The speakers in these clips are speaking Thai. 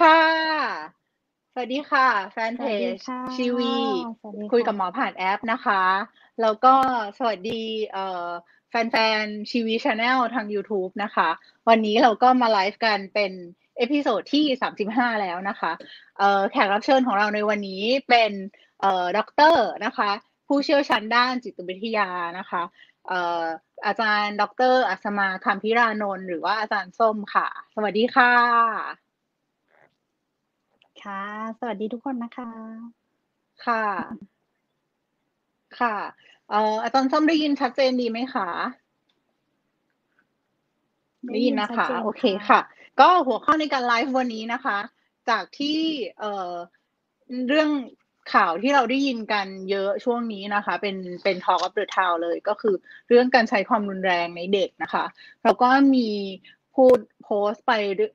สวัสดีค่ะ สวัสดีค่ะ แฟนเพจชีวีสวัสดีค่ะ สวัสดีค่ะ คุยกับหมอผ่านแอปนะคะ แล้วก็สวัสดีเอ่อแฟนๆชีวีชาแนลทาง YouTube นะคะ วันนี้เราก็มาไลฟ์กันเป็น episode ที่ 35 แล้วนะคะเอ่อแขกรับเชิญของเราในวันนี้เป็นเอ่อด็อกเตอร์นะคะ ผู้เชี่ยวชาญด้านจิตวิทยานะคะเอ่ออาจารย์ ดร อัศมาคัมพิรานนท์หรือว่าอาจารย์ส้มค่ะ สวัสดีค่ะ ค่ะ สวัสดีทุกคนนะคะ ค่ะ ค่ะ เอ่ออาจารย์ส้มได้ยินชัดเจนดีไหมคะ ได้ยินนะชัดคะเจนโอเคค่ะ ก็หัวข้อในการไลฟ์วันนี้นะคะ จากที่เอ่อเรื่องข่าวที่เราได้ยินกันเยอะช่วงนี้นะคะ เป็นเป็น Talk of the Town เลยก็คือเรื่องการใช้ความรุนแรงในเด็กนะคะ แล้วก็มีพูดโพสต์ไป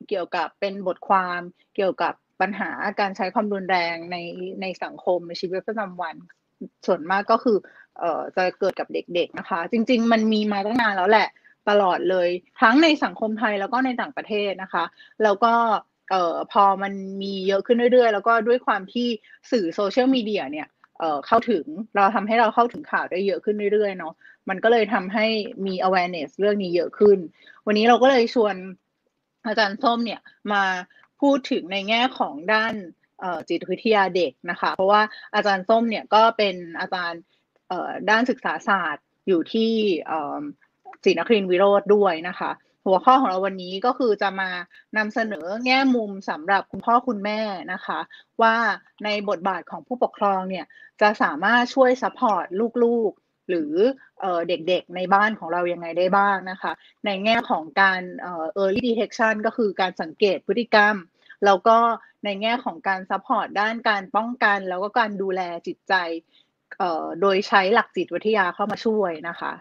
เกี่ยวกับเป็นบทความเกี่ยวกับ ปัญหาการใช้ความรุนแรงในในสังคมในชีวิตประจำวัน ส่วนมากก็คือเอ่อจะเกิดกับเด็ก ๆนะคะ จริง ๆ มันมีมาตั้งนานแล้วแหละ ตลอดเลย ทั้งในสังคมไทยแล้วก็ในต่างประเทศนะคะ แล้วก็เอ่อพอมันมีเยอะขึ้นเรื่อยๆ แล้วก็ด้วยความที่สื่อโซเชียลมีเดียเนี่ยเอ่อเข้าถึงเราทำให้เราเข้าถึงข่าวได้เยอะขึ้นเรื่อยๆเนาะมันก็เลยทำให้มี awareness เรื่องนี้เยอะขึ้น วันนี้เราก็เลยชวนอาจารย์ส้มเนี่ยมา พูดถึงในแง่ของด้านจิตวิทยาเด็กนะคะ เพราะว่าอาจารย์ส้มเนี่ยก็เป็นอาจารย์ด้านศึกษาศาสตร์อยู่ที่ศรีนครินวิโรธด้วยนะคะ หัวข้อของเราวันนี้ก็คือจะมานำเสนอแง่มุมสำหรับคุณพ่อคุณแม่นะคะ ว่าในบทบาทของผู้ปกครองเนี่ยจะสามารถช่วย support ลูกๆ หรือเอ่อเด็กๆในบ้านของเรายังไงได้บ้างนะคะ ในแง่ของการเอ่อ early detection ก็คือการสังเกตพฤติกรรม แล้วก็ในแง่ของการ support ด้านการป้องกัน แล้วก็การดูแลจิตใจเอ่อโดยใช้หลักจิตวิทยาเข้ามาช่วยนะคะ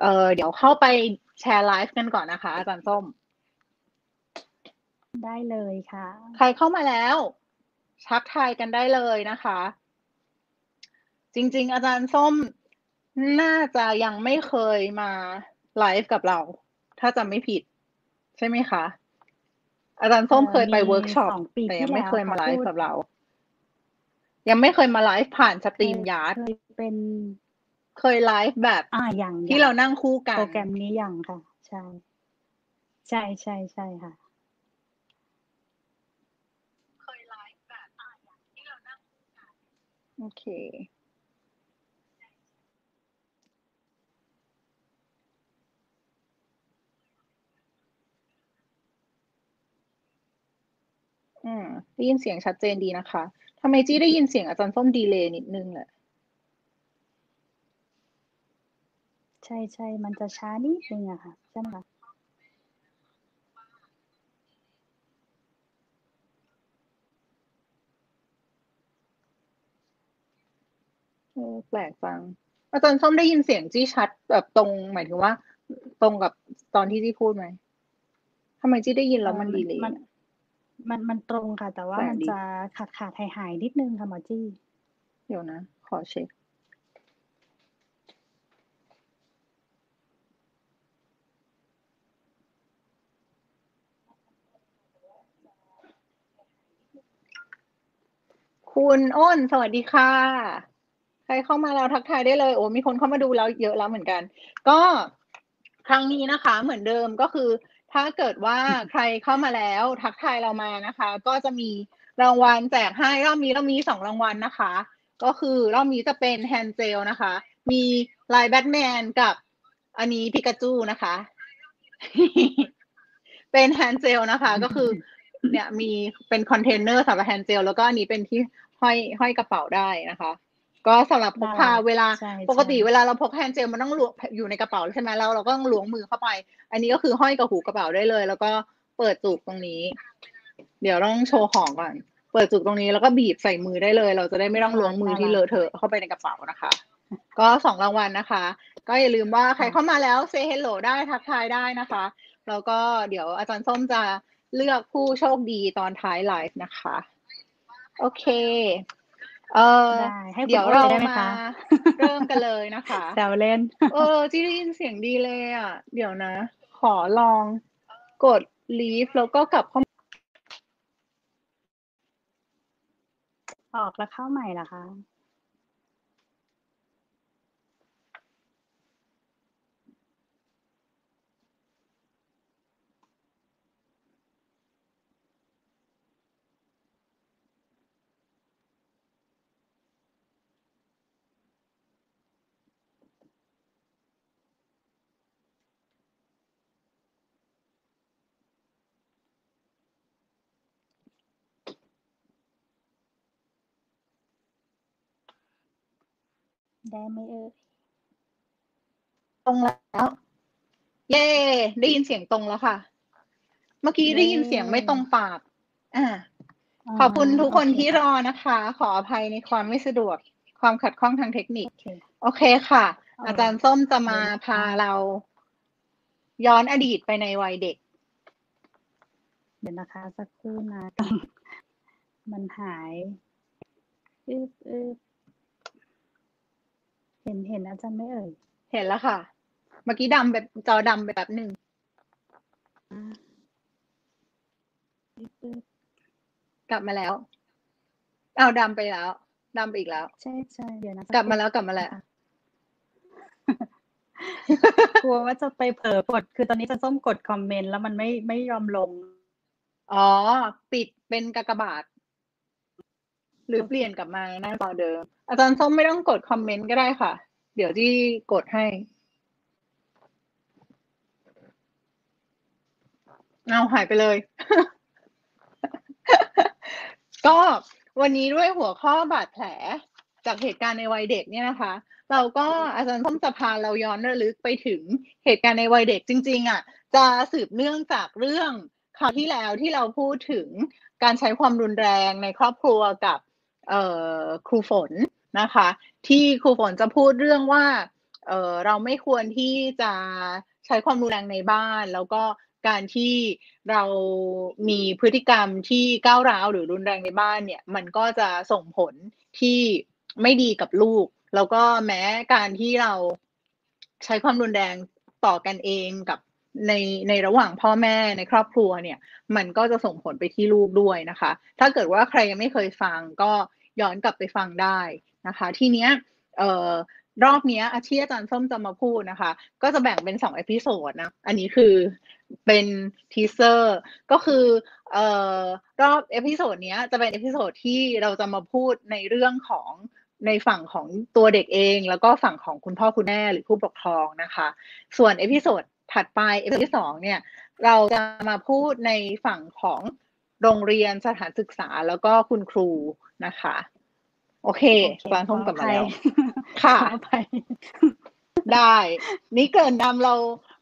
เอ่อเดี๋ยวเข้าไปแชร์ไลฟ์กันก่อนนะคะอาจารย์ส้ม ได้เลยค่ะ ใครเข้ามาแล้วทักทายกันได้เลยนะคะ จริง ๆ อาจารย์ส้ม น่าจะยังไม่เคยมาไลฟ์กับเรา ถ้าจำไม่ผิด ใช่ไหมคะ อาจารย์ส้มเอ่อเคยไปมีเวิร์กช็อปสองปีแต่ที่ยังไม่แล้วเคยมาค่ะไลพูฟ์ดกับเรา ยังไม่เคยมาไลฟ์ผ่านสตรีมยาร์ดเคยเป็น เคยไลฟ์แบบอ่าอย่างที่อย่เรานั่งคู่กันโปรแกรมนี้อย่างค่ะ ใช่ ใช่ใช่ใช่ค่ะเคยไลฟ์แบบที่เรานั่งคู่กันโอเค อืมได้ยินเสียงชัดเจนดีนะคะทำไมจี้ได้ยินเสียงอาจารย์ส้มดีเลย์นิดนึงแหละ ใช่ใช่มันจะช้านิดนึงอะค่ะใช่ไหมคะเออแปลกจัง อาจารย์ส้มได้ยินเสียงจี้ชัดแบบตรงหมายถึงว่า ตรงกับตอนที่จี้พูดไหมทำไมจี้ได้ยินแล้วมันดีเลย์ มันอะมันมันตรงค่ะ แต่ว่าแปลกมันดี จะขาดขาดหายหายๆนิดนึงค่ะหมอจี้ เดี๋ยวนะ ขอเช็ค คุณอ้น สวัสดีค่ะ ใครเข้ามาแล้วทักทายได้เลย โอ้มีคนเข้ามาดูแล้วเยอะแล้วเหมือนกัน ก็ครั้งนี้นะคะ เหมือนเดิมก็คือ ถ้าเกิดว่าใครเข้ามาแล้วทักทายเรามานะคะ ก็จะมีรางวัลแจกให้รอบนี้เรามีสองรางวัลนะคะ ก็คือรอบนี้จะเป็น hand gel นะคะ มีลายแบทแมนกับอันนี้พิกาจูนะคะ เป็น hand gel นะคะ ก็คือ เนี่ยมีเป็นคอนเทนเนอร์สำหรับ hand gel แล้วก็อันนี้เป็นที่ห้อยห้อยกระเป๋าได้นะคะ ก็สำหรับพกพาน่ารักเวลาใช่ปกติใช่เวลาเราพก hand gel มันต้องล้วงอยู่ในกระเป๋าใช่ไหมแล้วเราก็ต้องล้วงมือเข้าไป อันนี้ก็คือห้อยกับหูกระเป๋าได้เลย แล้วก็เปิดจุกตรงนี้ เดี๋ยวต้องโชว์ของก่อน เปิดจุกตรงนี้แล้วก็บีบใส่มือได้เลย เราจะได้ไม่ต้องล้วงมือที่เลอะเทอะเข้าไปในกระเป๋านะคะ ก็สองรางวัลนะคะ ก็อย่าลืมว่าใครเข้ามาแล้วเซ y h ฮ l โ o ได้ทักทายได้นะคะแล้วก็เดี๋ยวอาจารย์ส้มจะเลือกผู้โชคดีตอนท้ายไลฟ์นะคะ โอเค เออได้ให้คุณเดี๋ยวเรามาเริ่มกันเลยนะคะ แซวเล่น เออที่ได้ยินเสียงดีเลยอะ เดี๋ยวนะ ขอลองกดลีฟแล้วก็กลับเข้าออกแล้วเข้าใหม่ละคะ ได้ไหมเอ่ยตรงแล้ว เย้ได้ยินเสียงตรงแล้วค่ะ เมื่อกี้ได้ยินเสียงไม่ตรงปาก อ่า ขอบคุณทุกคนที่รอนะคะ ขออภัยในความไม่สะดวก ความขัดข้องทางเทคนิค โอเคโอเคค่ะเอาอาจารย์ส้มจะมาเลยนะคะพาเรา ย้อนอดีตไปในวัยเด็ก เดี๋ยวนะคะ สักครู่นะ มันหายอึบอึบเห็นเห็นอาจารย์ไหม่เอ่ย เห็นแล้วค่ะ เมื่อกี้ดำแบบจอดำไปแบบหนึ่งอ่าอึบอึบกลับมาแล้ว เอาดำไปแล้วดำไปอีกแล้ว ใช่ใช่เดี๋ยวนะกลับมาแล้วกลับมาแล้วกลัวว่าจะไปเผลอกด คือตอนนี้จะส้มกดคอมเมนต์แล้วมันไม่ไม่ยอมลง อ๋อ ปิดเป็นกากบาท หรือเปลี่ยนกลับมาหน้าจอเดิม อาจารย์ส้มไม่ต้องกดคอมเมนต์ก็ได้ค่ะ เดี๋ยวที่กดให้ เอาหายไปเลย ก็วันนี้ด้วยหัวข้อบาดแผลจากเหตุการณ์ในวัยเด็กเนี่ยนะคะ เราก็อาจารย์ส้มจะพาเราย้อนระลึกไปถึงเหตุการณ์ในวัยเด็กจริง ๆ อะ จะสืบเนื่องจากเรื่องคราวที่แล้วที่เราพูดถึงการใช้ความรุนแรงในครอบครัวกับ ครูฝนนะคะ ที่ครูฝนจะพูดเรื่องว่าเเราไม่ควรที่จะใช้ความรุนแรงในบ้าน แล้วก็การที่เรามีพฤติกรรมที่ก้าวร้าวหรือรุนแรงในบ้านเนี่ย มันก็จะส่งผลที่ไม่ดีกับลูก แล้วก็แม้การที่เราใช้ความรุนแรงต่อกันเองกับในในระหว่างพ่อแม่ในครอบครัวเนี่ย มันก็จะส่งผลไปที่ลูกด้วยนะคะ ถ้าเกิดว่าใครยังไม่เคยฟังก็ ย้อนกลับไปฟังได้นะคะ ทีเนี้ยเอ่อรอบเนี้ยอาชีพอาจารย์ส้มจะมาพูดนะคะ ก็จะแบ่งเป็นสอง episode นะ อันนี้คือเป็น teaser ก็คือเอ่อรอบ episode เนี้ยจะเป็น episode ที่เราจะมาพูดในเรื่องของในฝั่งของตัวเด็กเอง แล้วก็ฝั่งของคุณพ่อคุณแม่หรือผู้ปกครองนะคะ ส่วน episode ถัดไป episode ที่สองเนี่ย เราจะมาพูดในฝั่งของ โรงเรียนสถานศึกษาแล้วก็คุณครูนะคะ โอเคโอเคฟางทงกลับมาแล้วขออภัยค่ะขออภัยได้ นี่เกริ่นนำเรา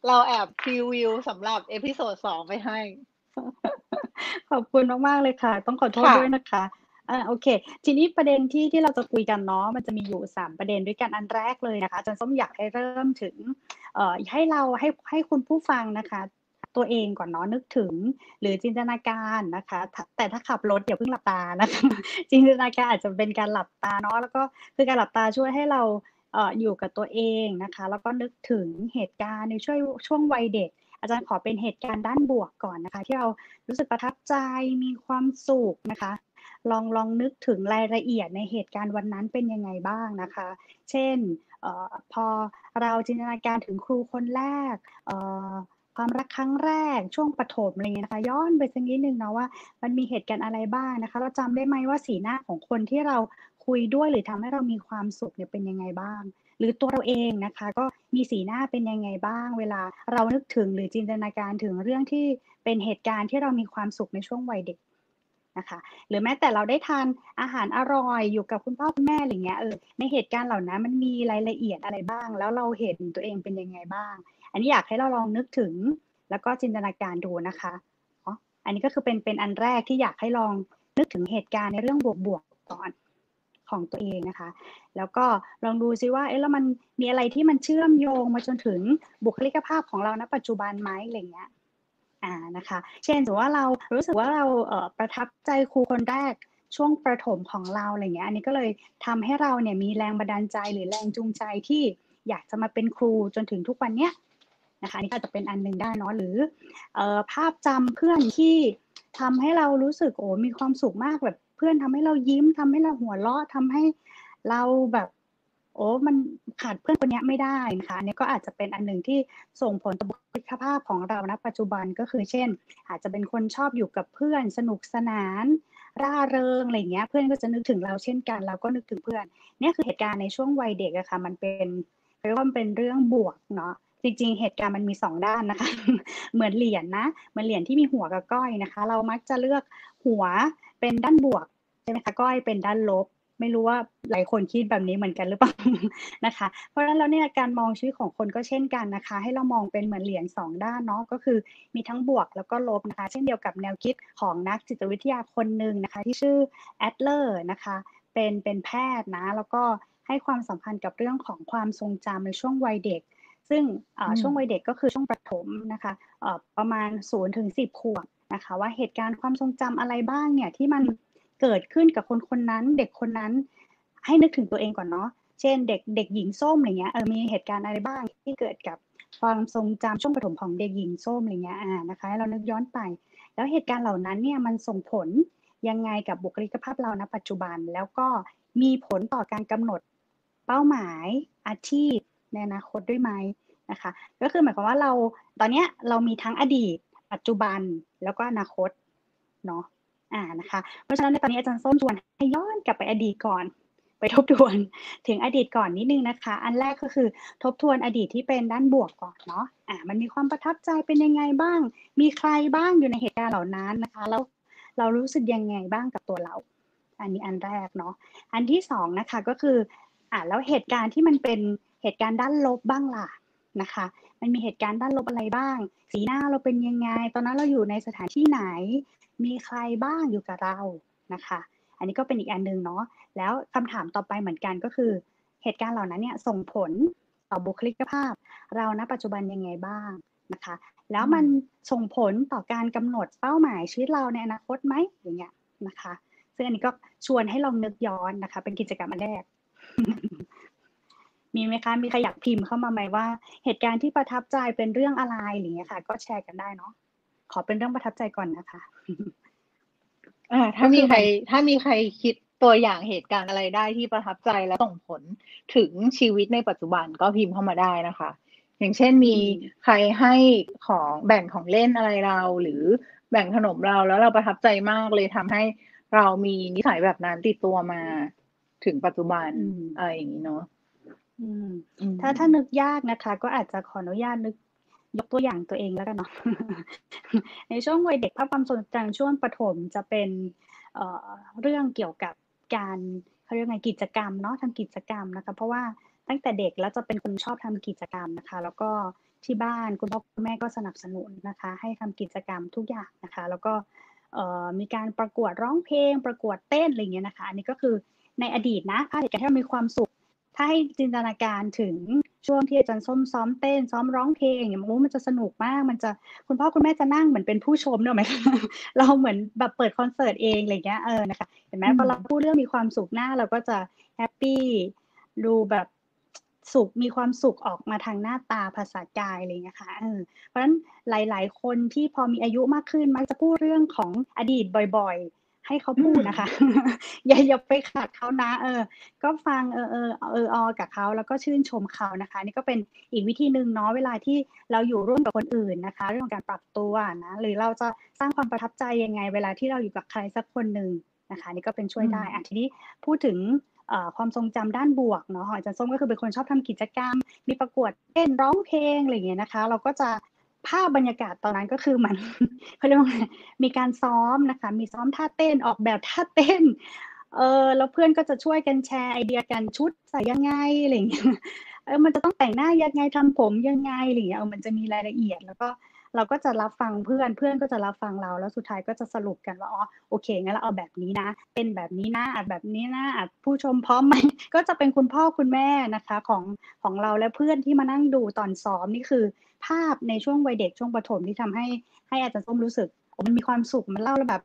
เราแอบ preview สำหรับ episode สองไปให้ ขอบคุณมาก ๆ เลยค่ะ ต้องขอโทษค่ะด้วยนะคะอ่าโอเค ทีนี้ประเด็นที่ที่เราจะคุยกันเนาะมันจะมีอยู่สามประเด็นด้วยกันอันแรกเลยนะคะอาจารย์ส้มอยากให้เริ่มถึงเอ่อให้เราให้ให้คุณผู้ฟังนะคะ ตัวเองก่อนเนาะนึกถึง หรือจินตนาการนะคะ แต่ถ้าขับรถอย่าเพิ่งหลับตานะคะจินตนาการอาจจะเป็นการหลับตาเนาะแล้วก็คือการหลับตาช่วยให้เราเอออยู่กับตัวเองนะคะ แล้วก็นึกถึงเหตุการณ์ในช่วงช่วงวัยเด็ก อาจารย์ขอเป็นเหตุการณ์ด้านบวกก่อนนะคะ ที่เรารู้สึกประทับใจมีความสุขนะคะ ลองลองนึกถึงรายละเอียดในเหตุการณ์วันนั้นเป็นยังไงบ้างนะคะ เช่นออพอเราจินตนาการถึงครูคนแรกออ ความรักครั้งแรกช่วงประถมอะไรเงี้ยนะคะ ย้อนไปสักนิดนึงเนาะว่า มันมีเหตุการณ์อะไรบ้างนะคะ เราจำได้ไหมว่าสีหน้าของคนที่เราคุยด้วยหรือทำให้เรามีความสุขเนี่ยเป็นยังไงบ้าง หรือตัวเราเองนะคะ ก็มีสีหน้าเป็นยังไงบ้าง เวลาเรานึกถึงหรือจินตนาการถึงเรื่องที่เป็นเหตุการณ์ที่เรามีความสุขในช่วงวัยเด็กนะคะหรือแม้แต่เราได้ทานอาหารอร่อยอยู่กับคุณพ่อคุณแม่อะไรเงี้ยเออในเหตุการณ์เหล่านั้นมันมีรายละเอียดอะไรบ้าง แล้วเราเห็นตัวเองเป็นยังไงบ้าง อันนี้อยากให้เราลองนึกถึง แล้วก็จินตนาการดูนะคะอ๋ออันนี้ก็คือเป็นเป็นอันแรกที่อยากให้ลองนึกถึงเหตุการณ์ในเรื่องบวกๆก่อนของตัวเองนะคะ แล้วก็ลองดูซิว่าเอ๊ะแล้วมันมีอะไรที่มันเชื่อมโยงมาจนถึงบุคลิกภาพของเราณปัจจุบันไหมอะไรเงี้ยอ่านะคะ เช่นสมมติว่าเรารู้สึกว่าเราเอ่อประทับใจครูคนแรกช่วงประถมของเราอะไรเงี้ยอันนี้ก็เลยทำให้เราเนี่ยมีแรงบันดาลใจหรือแรงจูงใจที่อยากจะมาเป็นครูจนถึงทุกวันเนี้ย นะคะอันนี้ก็อาจจะเป็นอันหนึ่งได้เนาะหรืออภาพจำเพื่อนที่ทำให้เรารู้สึกโอ้มีความสุขมากแบบเพื่อนทำให้เรายิ้มทำให้เราหัวเราะทำให้เราแบบโอ้มันขาดเพื่อนคนนี้ไม่ได้นะคะอันนี้ก็อาจจะเป็นอันหนึ่งที่ส่งผลต่อบุคลิกภาพของเราณปัจจุบันก็คือ เช่น อาจจะเป็นคนชอบอยู่กับเพื่อนสนุกสนาน ร่าเริงอะไรเงี้ยเพื่อนก็จะนึกถึงเราเช่นกัน เราก็นึกถึงเพื่อนเนี่ยคือเหตุการณ์ในช่วงวัยเด็กอะค่ะมันเป็นเรียกว่ามันเป็นเรื่องบวกเนาะ จริงๆ เหตุการณ์มันมีสองด้านนะคะ เหมือนเหรียญนนะเหมือนเหรียญที่มีหัวกับก้อยนะคะ เรามักจะเลือกหัวเป็นด้านบวกใช่ไหมคะก้อยเป็นด้านลบ ไม่รู้ว่าหลายคนคิดแบบนี้เหมือนกันหรือเปล่านะคะ เพราะฉะนั้นแล้วเนี่ยการมองชีวิตของคนก็เช่นกันนะคะ ให้เรามองเป็นเหมือนเหรียญสองด้านเนาะก็คือมีทั้งบวกแล้วก็ลบนะคะ เช่นเดียวกับแนวคิดของนักจิตวิทยาคนหนึ่งนะคะ ที่ชื่อแอดเลอร์นะคะเป็นเป็นแพทย์นะแล้วก็ให้ความสำคัญกับเรื่องของความทรงจำในช่วงวัยเด็ก ซึ่งช่วงวัยเด็กก็คือช่วงประถมนะคะประมาณ0ูนถึงสิขวบนะคะว่าเหตุการณ์ความทรงจำอะไรบ้างเนี่ยที่มันเกิดขึ้นกับคนคนนั้น เด็กคนนั้นให้นึกถึงตัวเองก่อนเนาะเช่นเด็กเด็กหญิงส้มอะไรเงี้ยเออมีเหตุการณ์อะไรบ้างที่เกิดกับความทรงจำช่วงประถมของเด็กหญิงส้มอะไรเงี้ยอ่านะคะให้เรานึกย้อนไป แล้วเหตุการณ์เหล่านั้นเนี่ยมันส่งผลยังไงกับบุคลิกภาพเราณปัจจุบัน แล้วก็มีผลต่อการกำหนดเป้าหมายอาชีพ ในอนาคตด้วยไหมนะคะ ก็คือหมายความว่าเราตอนนี้เรามีทั้งอดีต ปัจจุบันแล้วก็อนาคตเนาะอ่านะคะ เพราะฉะนั้นในตอนนี้อาจารย์ส้มชวนให้ย้อนกลับไปอดีตก่อน ไปทบทวนถึงอดีตก่อนนิดนึงนะคะ อันแรกก็คือทบทวนอดีตที่เป็นด้านบวกก่อนเนาะอ่ามันมีความประทับใจเป็นยังไงบ้าง มีใครบ้างอยู่ในเหตุการณ์เหล่านั้นนะคะ แล้วเรารู้สึกยังไงบ้างกับตัวเรา อันนี้อันแรกเนาะอันที่สองนะคะก็คืออ่าแล้วเหตุการณ์ที่มันเป็น เหตุการณ์ด้านลบบ้างล่ะนะคะ มันมีเหตุการณ์ด้านลบอะไรบ้าง สีหน้าเราเป็นยังไง ตอนนั้นเราอยู่ในสถานที่ไหน มีใครบ้างอยู่กับเรานะคะ อันนี้ก็เป็นอีกอันหนึ่งเนาะ แล้วคำถามต่อไปเหมือนกันก็คือ เหตุการณ์เหล่านั้นเนี่ยส่งผลต่อบุคลิกภาพ เราณปัจจุบันยังไงบ้างนะคะ แล้วมันส่งผลต่อการกำหนดเป้าหมายชีวิตเราในอนาคตไหมอย่างเงี้ยนะคะ ซึ่งอันนี้ก็ชวนให้ลองนึกย้อนนะคะ เป็นกิจกรรมอันแรก มีไหมคะ มีใครอยากพิมพ์เข้ามาไหมว่า เหตุการณ์ที่ประทับใจเป็นเรื่องอะไรอะไรเงี้ยค่ะ ก็แชร์กันได้เนาะขอเป็นเรื่องประทับใจก่อนนะคะอ่าถ้ามีใคร ถ้ามีใครคิดตัวอย่างเหตุการณ์อะไรได้ที่ประทับใจและส่งผลถึงชีวิตในปัจจุบันก็พิมพ์เข้ามาได้นะคะ อย่างเช่นมีใครให้ของแบ่งของเล่นอะไรเรา หรือแบ่งขนมเราแล้วเราประทับใจมากเลยทำให้เรามีนิสัยแบบนั้นติดตัวมา ถึงปัจจุบันอะไรอย่างนี้เนาะ ถ้าถ้านึกยากนะคะ ก็อาจจะขออนุญาตนึก ยกตัวอย่างตัวเองแล้วกันเนาะ ในช่วงวัยเด็กภาพความทรงจำช่วงประถมจะเป็น เอ่อ เรื่องเกี่ยวกับการเขาเรียกไงกิจกรรมเนาะทำกิจกรรมนะคะ เพราะว่าตั้งแต่เด็กแล้วจะเป็นคนชอบทำกิจกรรมนะคะ แล้วก็ที่บ้านคุณพ่อคุณแม่ก็สนับสนุนนะคะ ให้ทำกิจกรรมทุกอย่างนะคะ แล้วก็มีการประกวดร้องเพลง ประกวดเต้นอะไรเงี้ยนะคะ อันนี้ก็คือในอดีตนะภาพเหตุการณ์ที่เรามีความสุข ถ้าให้จินตนาการถึงช่วงที่อาจารย์ส้มซ้อมเต้นซ้อมร้องเพลงอย่างนี้มันจะสนุกมาก มันจะคุณพ่อคุณแม่จะนั่งเหมือนเป็นผู้ชมเนอะไหมเราเหมือนแบบเปิดคอนเสิร์ตเองอะไรเงี้ยเออนะคะเห็นไหมพอเราพูดเรื่องมีความสุขหน้าเราก็จะhappy ดูแบบสุขมีความสุขออกมาทางหน้าตาภาษากายอะไรเงี้ยค่ะเออเพราะฉะนั้นหลาย ๆ คนที่พอมีอายุมากขึ้นมักจะพูดเรื่องของอดีตบ่อย ให้เขาพูดนะคะ อย่าอย่าไปขัดเขานะ เออ ก็ฟังเออเออเอออกับเขาแล้วก็ชื่นชมเขานะคะ นี่ก็เป็นอีกวิธีหนึ่งเนาะเวลาที่เราอยู่ร่วมกับคนอื่นนะคะ เรื่องของการปรับตัวนะหรือเราจะสร้างความประทับใจยังไง เวลาที่เราอยู่กับใครสักคนหนึ่งนะคะ นี่ก็เป็นช่วยได้อะทีนี้พูดถึงความทรงจำด้านบวกเนาะอาจารย์ส้มก็คือเป็นคนชอบทำกิจกรรม มีประกวดเต้นร้องเพลงอะไรอย่างเงี้ยนะคะ เราก็จะ ภาพบรรยากาศตอนนั้นก็คือมันเขาเรียกว่ามีการซ้อมนะคะ มีซ้อมท่าเต้นออกแบบท่าเต้นเออแล้วเพื่อนก็จะช่วยกันแชร์ไอเดียกันชุดใส่ยังไงอะไรอย่างเงี้ยเออมันจะต้องแต่งหน้ายังไงทำผมยังไงอะไรอย่างเงี้ยเออมันจะมีรายละเอียด แล้วก็ เราก็จะรับฟังเพื่อนเพื่อนก็จะรับฟังเรา แล้วสุดท้ายก็จะสรุปกันว่าอ๋อโอเคงั้นเราเอาแบบนี้นะ เป็นแบบนี้นะอัดแบบนี้นะอัดผู้ชมพร้อมไหมก็จะเป็นคุณพ่อคุณแม่นะคะของของเราและเพื่อนที่มานั่งดูตอนซ้อมนี่คือ ภาพในช่วงวัยเด็กช่วงประถมที่ทำให้ให้อาจารย์ส้มรู้สึกมันมีความสุขมันเล่าแล้วแบบ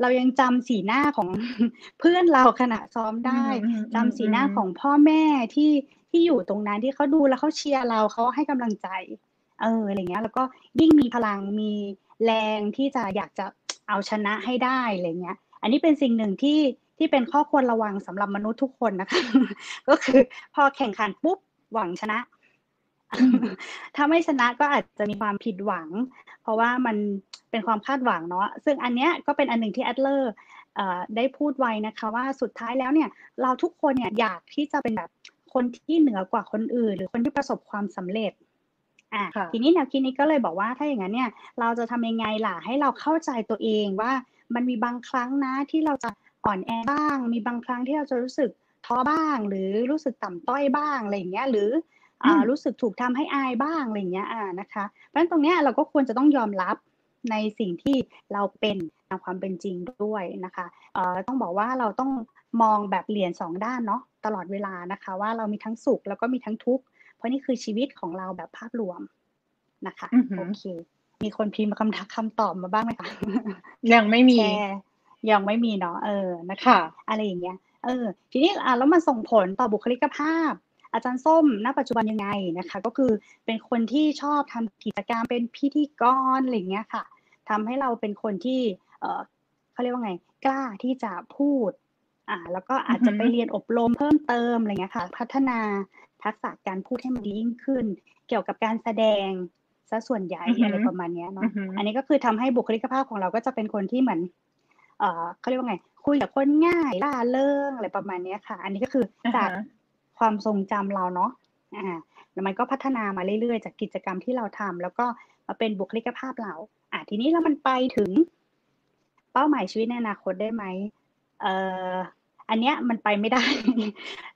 เรายังจำสีหน้าของเพื่อนเราขณะซ้อมได้จำสีหน้าของพ่อแม่ที่ที่อยู่ตรงนั้นที่เขาดูแล้วเขาเชียร์เราเขาให้กำลังใจ เอออะไรเงี้ย แล้วก็ยิ่งมีพลังมีแรงที่จะอยากจะเอาชนะให้ได้อะไรเงี้ย อันนี้เป็นสิ่งหนึ่งที่ที่เป็นข้อควรระวังสำหรับมนุษย์ทุกคนนะคะ ก็คือพอแข่งขันปุ๊บหวังชนะ ถ้าไม่ชนะก็อาจจะมีความผิดหวัง เพราะว่ามันเป็นความคาดหวังเนาะซึ่งอันเนี้ยก็เป็นอันหนึ่งที่แอดเลอร์ได้พูดไว้นะคะว่าสุดท้ายแล้วเนี่ย เราทุกคนเนี่ยอยากที่จะเป็นแบบคนที่เหนือกว่าคนอื่น หรือคนที่ประสบความสำเร็จ อะทีนี้แนวคิดนี้ก็เลยบอกว่าถ้าอย่างนั้นเนี่ยเราจะทำยังไงล่ะให้เราเข้าใจตัวเองว่ามันมีบางครั้งนะที่เราจะอ่อนแอบ้าง มีบางครั้งที่เราจะรู้สึกท้อบ้าง หรือรู้สึกต่ำต้อยบ้างอะไรอย่างเงี้ยหรืออ่ารู้สึกถูกทำให้อายบ้างอะไรอย่างเงี้ยอ่านะคะเพราะฉะนั้นตรงเนี้ยเราก็ควรจะต้องยอมรับในสิ่งที่เราเป็นตามความเป็นจริงด้วยนะคะเอ่อต้องบอกว่าเราต้องมองแบบเหรียญสองด้านเนาะตลอดเวลานะคะ ว่าเรามีทั้งสุขแล้วก็มีทั้งทุกข์ เพราะนี่คือชีวิตของเราแบบภาพรวมนะคะโอเค มีคนพิมพ์คำทักคำตอบมาบ้างไหมคะยังไม่มียังไม่มีเนาะเออนะคะอะไรอย่างเงี้ยเออทีนี้อ่าแล้วมันส่งผลต่อบุคลิกภาพ อาจารย์ส้มณปัจจุบันยังไงนะคะ ก็คือเป็นคนที่ชอบทำกิจกรรมเป็นพิธีกรอะไรเงี้ยค่ะทำให้เราเป็นคนที่เออเขาเรียกว่าไง กล้าที่จะพูดอ่าแล้วก็อาจจะไปเรียนอบรมเพิ่มเติมอะไรเงี้ยค่ะ พัฒนา ทักษะการพูดให้มันดียิ่งขึ้น เกี่ยวกับการแสดงซะส่วนใหญ่อะไรประมาณนี้เนาะอันนี้ก็คือทำให้บุคลิกภาพของเราก็จะเป็นคนที่เหมือนเอ่อเขาเรียกว่าไง คุยกับคนง่ายล่าเริงอะไรประมาณนี้ค่ะ อันนี้ก็คือจากความทรงจำเราเนาะอ่าแล้วมันก็พัฒนามาเรื่อยๆ จากกิจกรรมที่เราทำแล้วก็มาเป็นบุคลิกภาพเราอ่าทีนี้แล้วมันไปถึงเป้าหมายชีวิตในอนาคตได้ไหมเอ่อ อันเนี้ยมันไปไม่ได้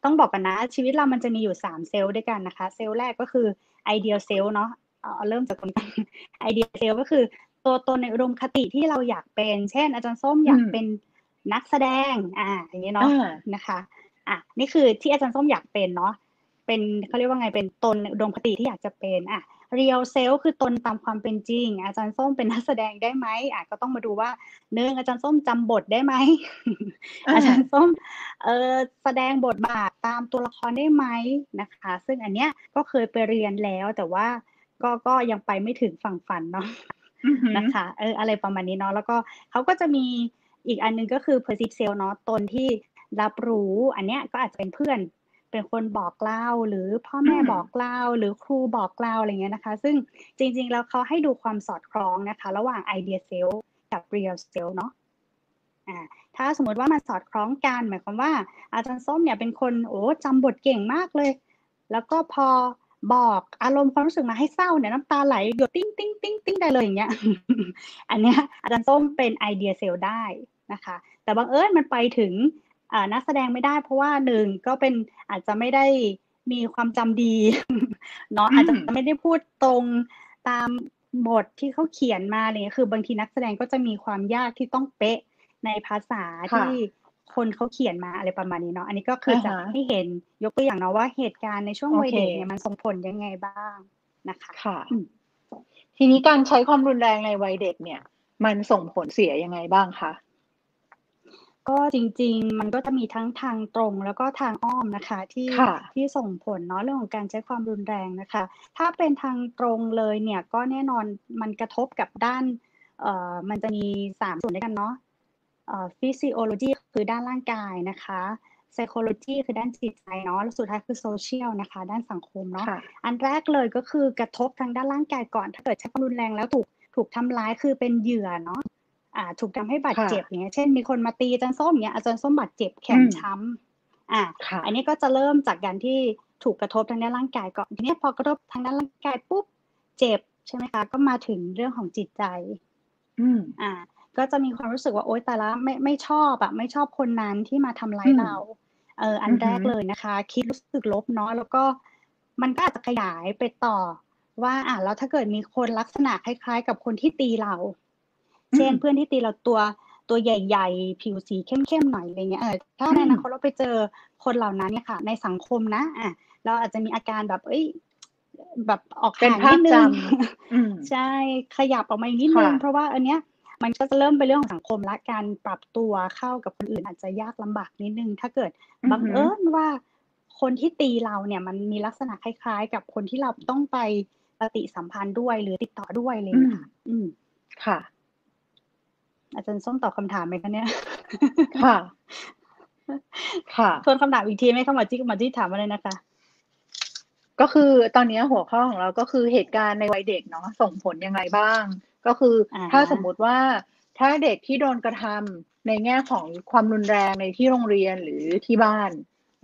ต้องบอกกันนะ ชีวิตเรามันจะมีอยู่สาม self ด้วยกันนะคะ self แรกก็คือ ideal self เนาะเอาเริ่มจากตรง ideal self ก็คือ ตัวตนในอุดมคติที่เราอยากเป็น เช่น อาจารย์ส้มอยากเป็นนักแสดง อ่า อย่างนี้เนาะนะคะอะนี่คือที่อาจารย์ส้มอยากเป็นเนาะเป็นเขาเรียกว่าไงเป็นตนอุดมคติที่อยากจะเป็นอะ เรียลเซลคือตนตามความเป็นจริง อาจารย์ส้มเป็นนักแสดงได้ไหมอะก็ต้องมาดูว่าเนื่องอาจารย์ส้มจำบทได้ไหมอาจารย์ส้มเออแสดงบทบาทตามตัวละครได้ไหมนะคะ ซึ่งอันเนี้ยก็เคยไปเรียนแล้วแต่ว่าก็ก็ยังไปไม่ถึงฝั่งฝันเนาะนะคะเอออะไรประมาณนี้เนาะแล้วก็เขาก็จะมีอีกอันนึงก็คือ perceive self เนาะตนที่รับรู้อันเนี้ยก็อาจจะเป็นเพื่อน เป็นคนบอกเล่าหรือพ่อแม่บอกเล่าหรือครูบอกเล่าอะไรเงี้ยนะคะ ซึ่งจริงๆแล้วเขาให้ดูความสอดคล้องนะคะ ระหว่าง ideal self กับ real self เนาะอ่าถ้าสมมติว่ามันสอดคล้องกัน หมายความว่าอาจารย์ส้มเนี่ยเป็นคนโอ้จำบทเก่งมากเลย แล้วก็พอบอกอารมณ์ความรู้สึกมาให้เศร้าเนี่ยน้ำตาไหลหยดติ้งติ้งติ้งติ้งได้เลยอย่างเงี้ย อันเนี้ยอาจารย์ส้มเป็น ideal self ได้นะคะ แต่บางเอิญมันไปถึง นักแสดงไม่ได้ เพราะว่าหนึ่งก็เป็นอาจจะไม่ได้มีความจำดีเนาะอาจจะไม่ได้พูดตรงตามบทที่เขาเขียนมาเลยคือบางทีนักแสดงก็จะมีความยากที่ต้องเป๊ะในภาษาที่คนเขาเขียนมาอะไรประมาณนี้เนาะอันนี้ก็คือจะให้เห็นยกตัวอย่างเนาะว่าเหตุการณ์ในช่วงวัยเด็กเนี่ยมันส่งผลยังไงบ้างนะคะค่ะ ทีนี้การใช้ความรุนแรงในวัยเด็กเนี่ย มันส่งผลเสียยังไงบ้างคะ ก็จริง ๆ มันก็จะมีทั้งทางตรง แล้วก็ทางอ้อมนะคะที่ที่ส่งผลเนาะเรื่องของการใช้ความรุนแรงนะคะ ถ้าเป็นทางตรงเลยเนี่ยก็แน่นอนมันกระทบกับด้าน เอ่อมันจะมีสามส่วนด้วยกันเนาะฟิสิโอโลจีคือด้านร่างกายนะคะ psychology คือด้านจิตใจเนาะแล้วสุดท้ายคือ social นะคะ ด้านสังคมเนาะอันแรกเลยก็คือกระทบทางด้านร่างกายก่อน ถ้าเกิดใช้ความรุนแรงแล้วถูกถูกทำร้ายคือเป็นเหยื่อเนาะ อ่าถูกทำให้บาดเจ็บเนี้ยเช่นมีคนมาตีอาจารย์ส้มเนี้ยอาจารย์ส้มบาดเจ็บแขนช้ำอ่าอันนี้ก็จะเริ่มจากการที่ถูกกระทบทางด้านร่างกายก่อนทีนี้พอกระทบทางด้านร่างกายปุ๊บเจ็บใช่ไหมคะก็มาถึงเรื่องของจิตใจ อืมอ่า ก็จะมีความรู้สึกว่าโอ๊ยแต่ละไม่ไม่ชอบอะไม่ชอบคนนั้นที่มาทำร้ายเราเอออันแรกเลยนะคะ คิดรู้สึกลบเนาะแล้วก็มันก็อาจจะขยายไปต่อว่าอะแล้วถ้าเกิดมีคนลักษณะคล้าย ๆ กับคนที่ตีเรา เช่นเพื่อนที่ตีเราตัวตัวใหญ่ๆ ผิวสีเข้มๆหน่อยอะไรเงี้ยเออถ้าในอนาคตเราไปเจอคนเหล่านั้นเนี่ยค่ะ ในสังคมนะอะเราอาจจะมีอาการแบบเอ้ยแบบออกห่างนิดนึงใช่ขยับออกมาอีกนิดนึงเพราะว่าอันเนี้ยมันก็จะเริ่มเป็นเรื่องของสังคมและการปรับตัวเข้ากับคนอื่นอาจจะยากลำบากนิดนึง ถ้าเกิดบังเอิญว่า คนที่ตีเราเนี่ยมันมีลักษณะคล้ายๆ กับคนที่เราต้องไปปฏิสัมพันธ์ด้วยหรือติดต่อด้วยเลยค่ะอืมค่ะ อาจารย์ส้มตอบคำถามไหมคะเนี่ย ค่ะ ค่ะทวนคำถามอีกทีไหมคะหมอจิ๊กหมอจิ๊กถามมาเลยนะคะ ก็คือตอนนี้หัวข้อของเราก็คือเหตุการณ์ในวัยเด็กเนาะส่งผลยังไงบ้าง ก็คืออาถ้าสมมุติว่าถ้าเด็กที่โดนกระทำในแง่ของความรุนแรงในที่โรงเรียนหรือที่บ้าน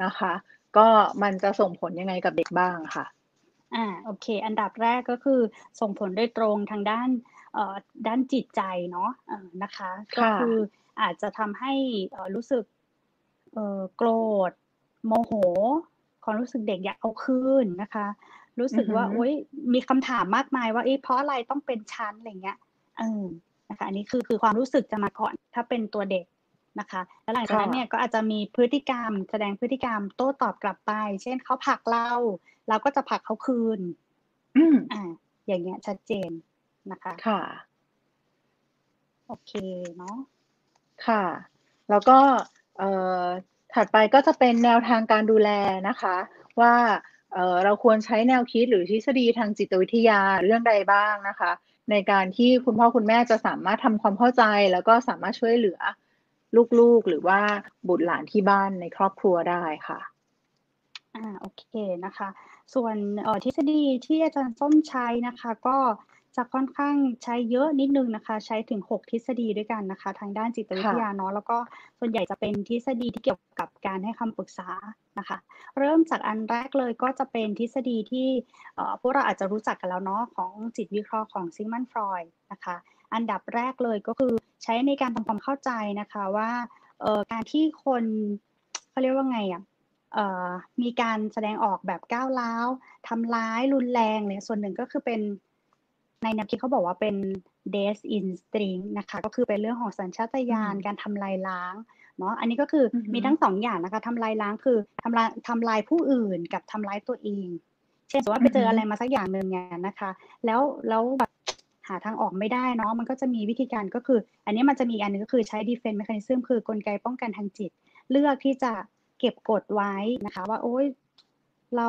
นะคะ ก็มันจะส่งผลยังไงกับเด็กบ้างค่ะ อ่าโอเค อันดับแรกก็คือส่งผลโดยตรงทางด้านเอ่อ ด้านจิตใจเนาะเออนะคะ ก็ค่ะคืออาจจะทำให้เอ่อรู้สึกเอ่อโกรธ โมโหความรู้สึกเด็กอยากเอาคืนนะคะ รู้สึกว่าอือหือโอ๊ยมีคำถามมากมายว่าเอ๊ะเพราะอะไรต้องเป็นชั้นอะไรเงี้ยเออนะคะอันนี้คือคือความรู้สึกจะมาก่อนถ้าเป็นตัวเด็กนะคะ แล้วหลังจากนั้นเนี่ยก็อาจจะมีพฤติกรรม แสดงพฤติกรรมโต้ตอบกลับไป เช่นเขาผลักเรา เราก็จะผลักเขาคืนอืมอ่าอย่างเงี้ยชัดเจน นะคะ ค่ะ โอเคเนาะ ค่ะ แล้วก็เอ่อถัดไปก็จะเป็นแนวทางการดูแลนะคะ ว่าเอ่อเราควรใช้แนวคิดหรือทฤษฎีทางจิตวิทยาเรื่องใดบ้างนะคะ ในการที่คุณพ่อคุณแม่จะสามารถทำความเข้าใจ แล้วก็สามารถช่วยเหลือลูกๆหรือว่าบุตรหลานที่บ้านในครอบครัวได้ค่ะอ่าโอเคนะคะ ส่วนเอ่อทฤษฎีที่อาจารย์ส้มใช้นะคะ ก็ จะค่อนข้างใช้เยอะนิดนึงนะคะ ใช้ถึง 6 ทฤษฎีด้วยกันนะคะ ทางด้านจิตวิทยาเนาะแล้วก็ส่วนใหญ่จะเป็นทฤษฎีที่เกี่ยวกับการให้คำปรึกษานะคะ เริ่มจากอันแรกเลยก็จะเป็นทฤษฎีที่พวกเราอาจจะรู้จักกันแล้วเนาะของจิตวิเคราะห์ของซิกมันฟรอยด์นะคะ อันดับแรกเลยก็คือใช้ในการทำความเข้าใจนะคะว่าการที่คนเขาเรียกว่าไงอะเอ่อมีการแสดงออกแบบก้าวร้าวทำร้ายรุนแรงเนี่ยส่วนหนึ่งก็คือเป็น ในแนวคิดเขาบอกว่าเป็น death instinct นะคะ ก็คือเป็นเรื่องของสัญชาตญาณอืมการทำลายล้างเนาะอันนี้ก็คือออฮึมีทั้งสองอย่างนะคะทำลายล้างคือทำลายทำลายผู้อื่นกับทำร้ายตัวเอง เช่นสมมติว่าไปเจออะไรมาสักอย่างหนึ่งเนี่ยนะคะ แล้วแล้วแบบหาทางออกไม่ได้เนาะมันก็จะมีวิธีการก็คือ อันนี้มันจะมีอีกอันหนึงก็คือใช้ defense mechanism คือกลไกป้องกันทางจิต เลือกที่จะเก็บกดไว้นะคะ ว่าโอ๊ยเรา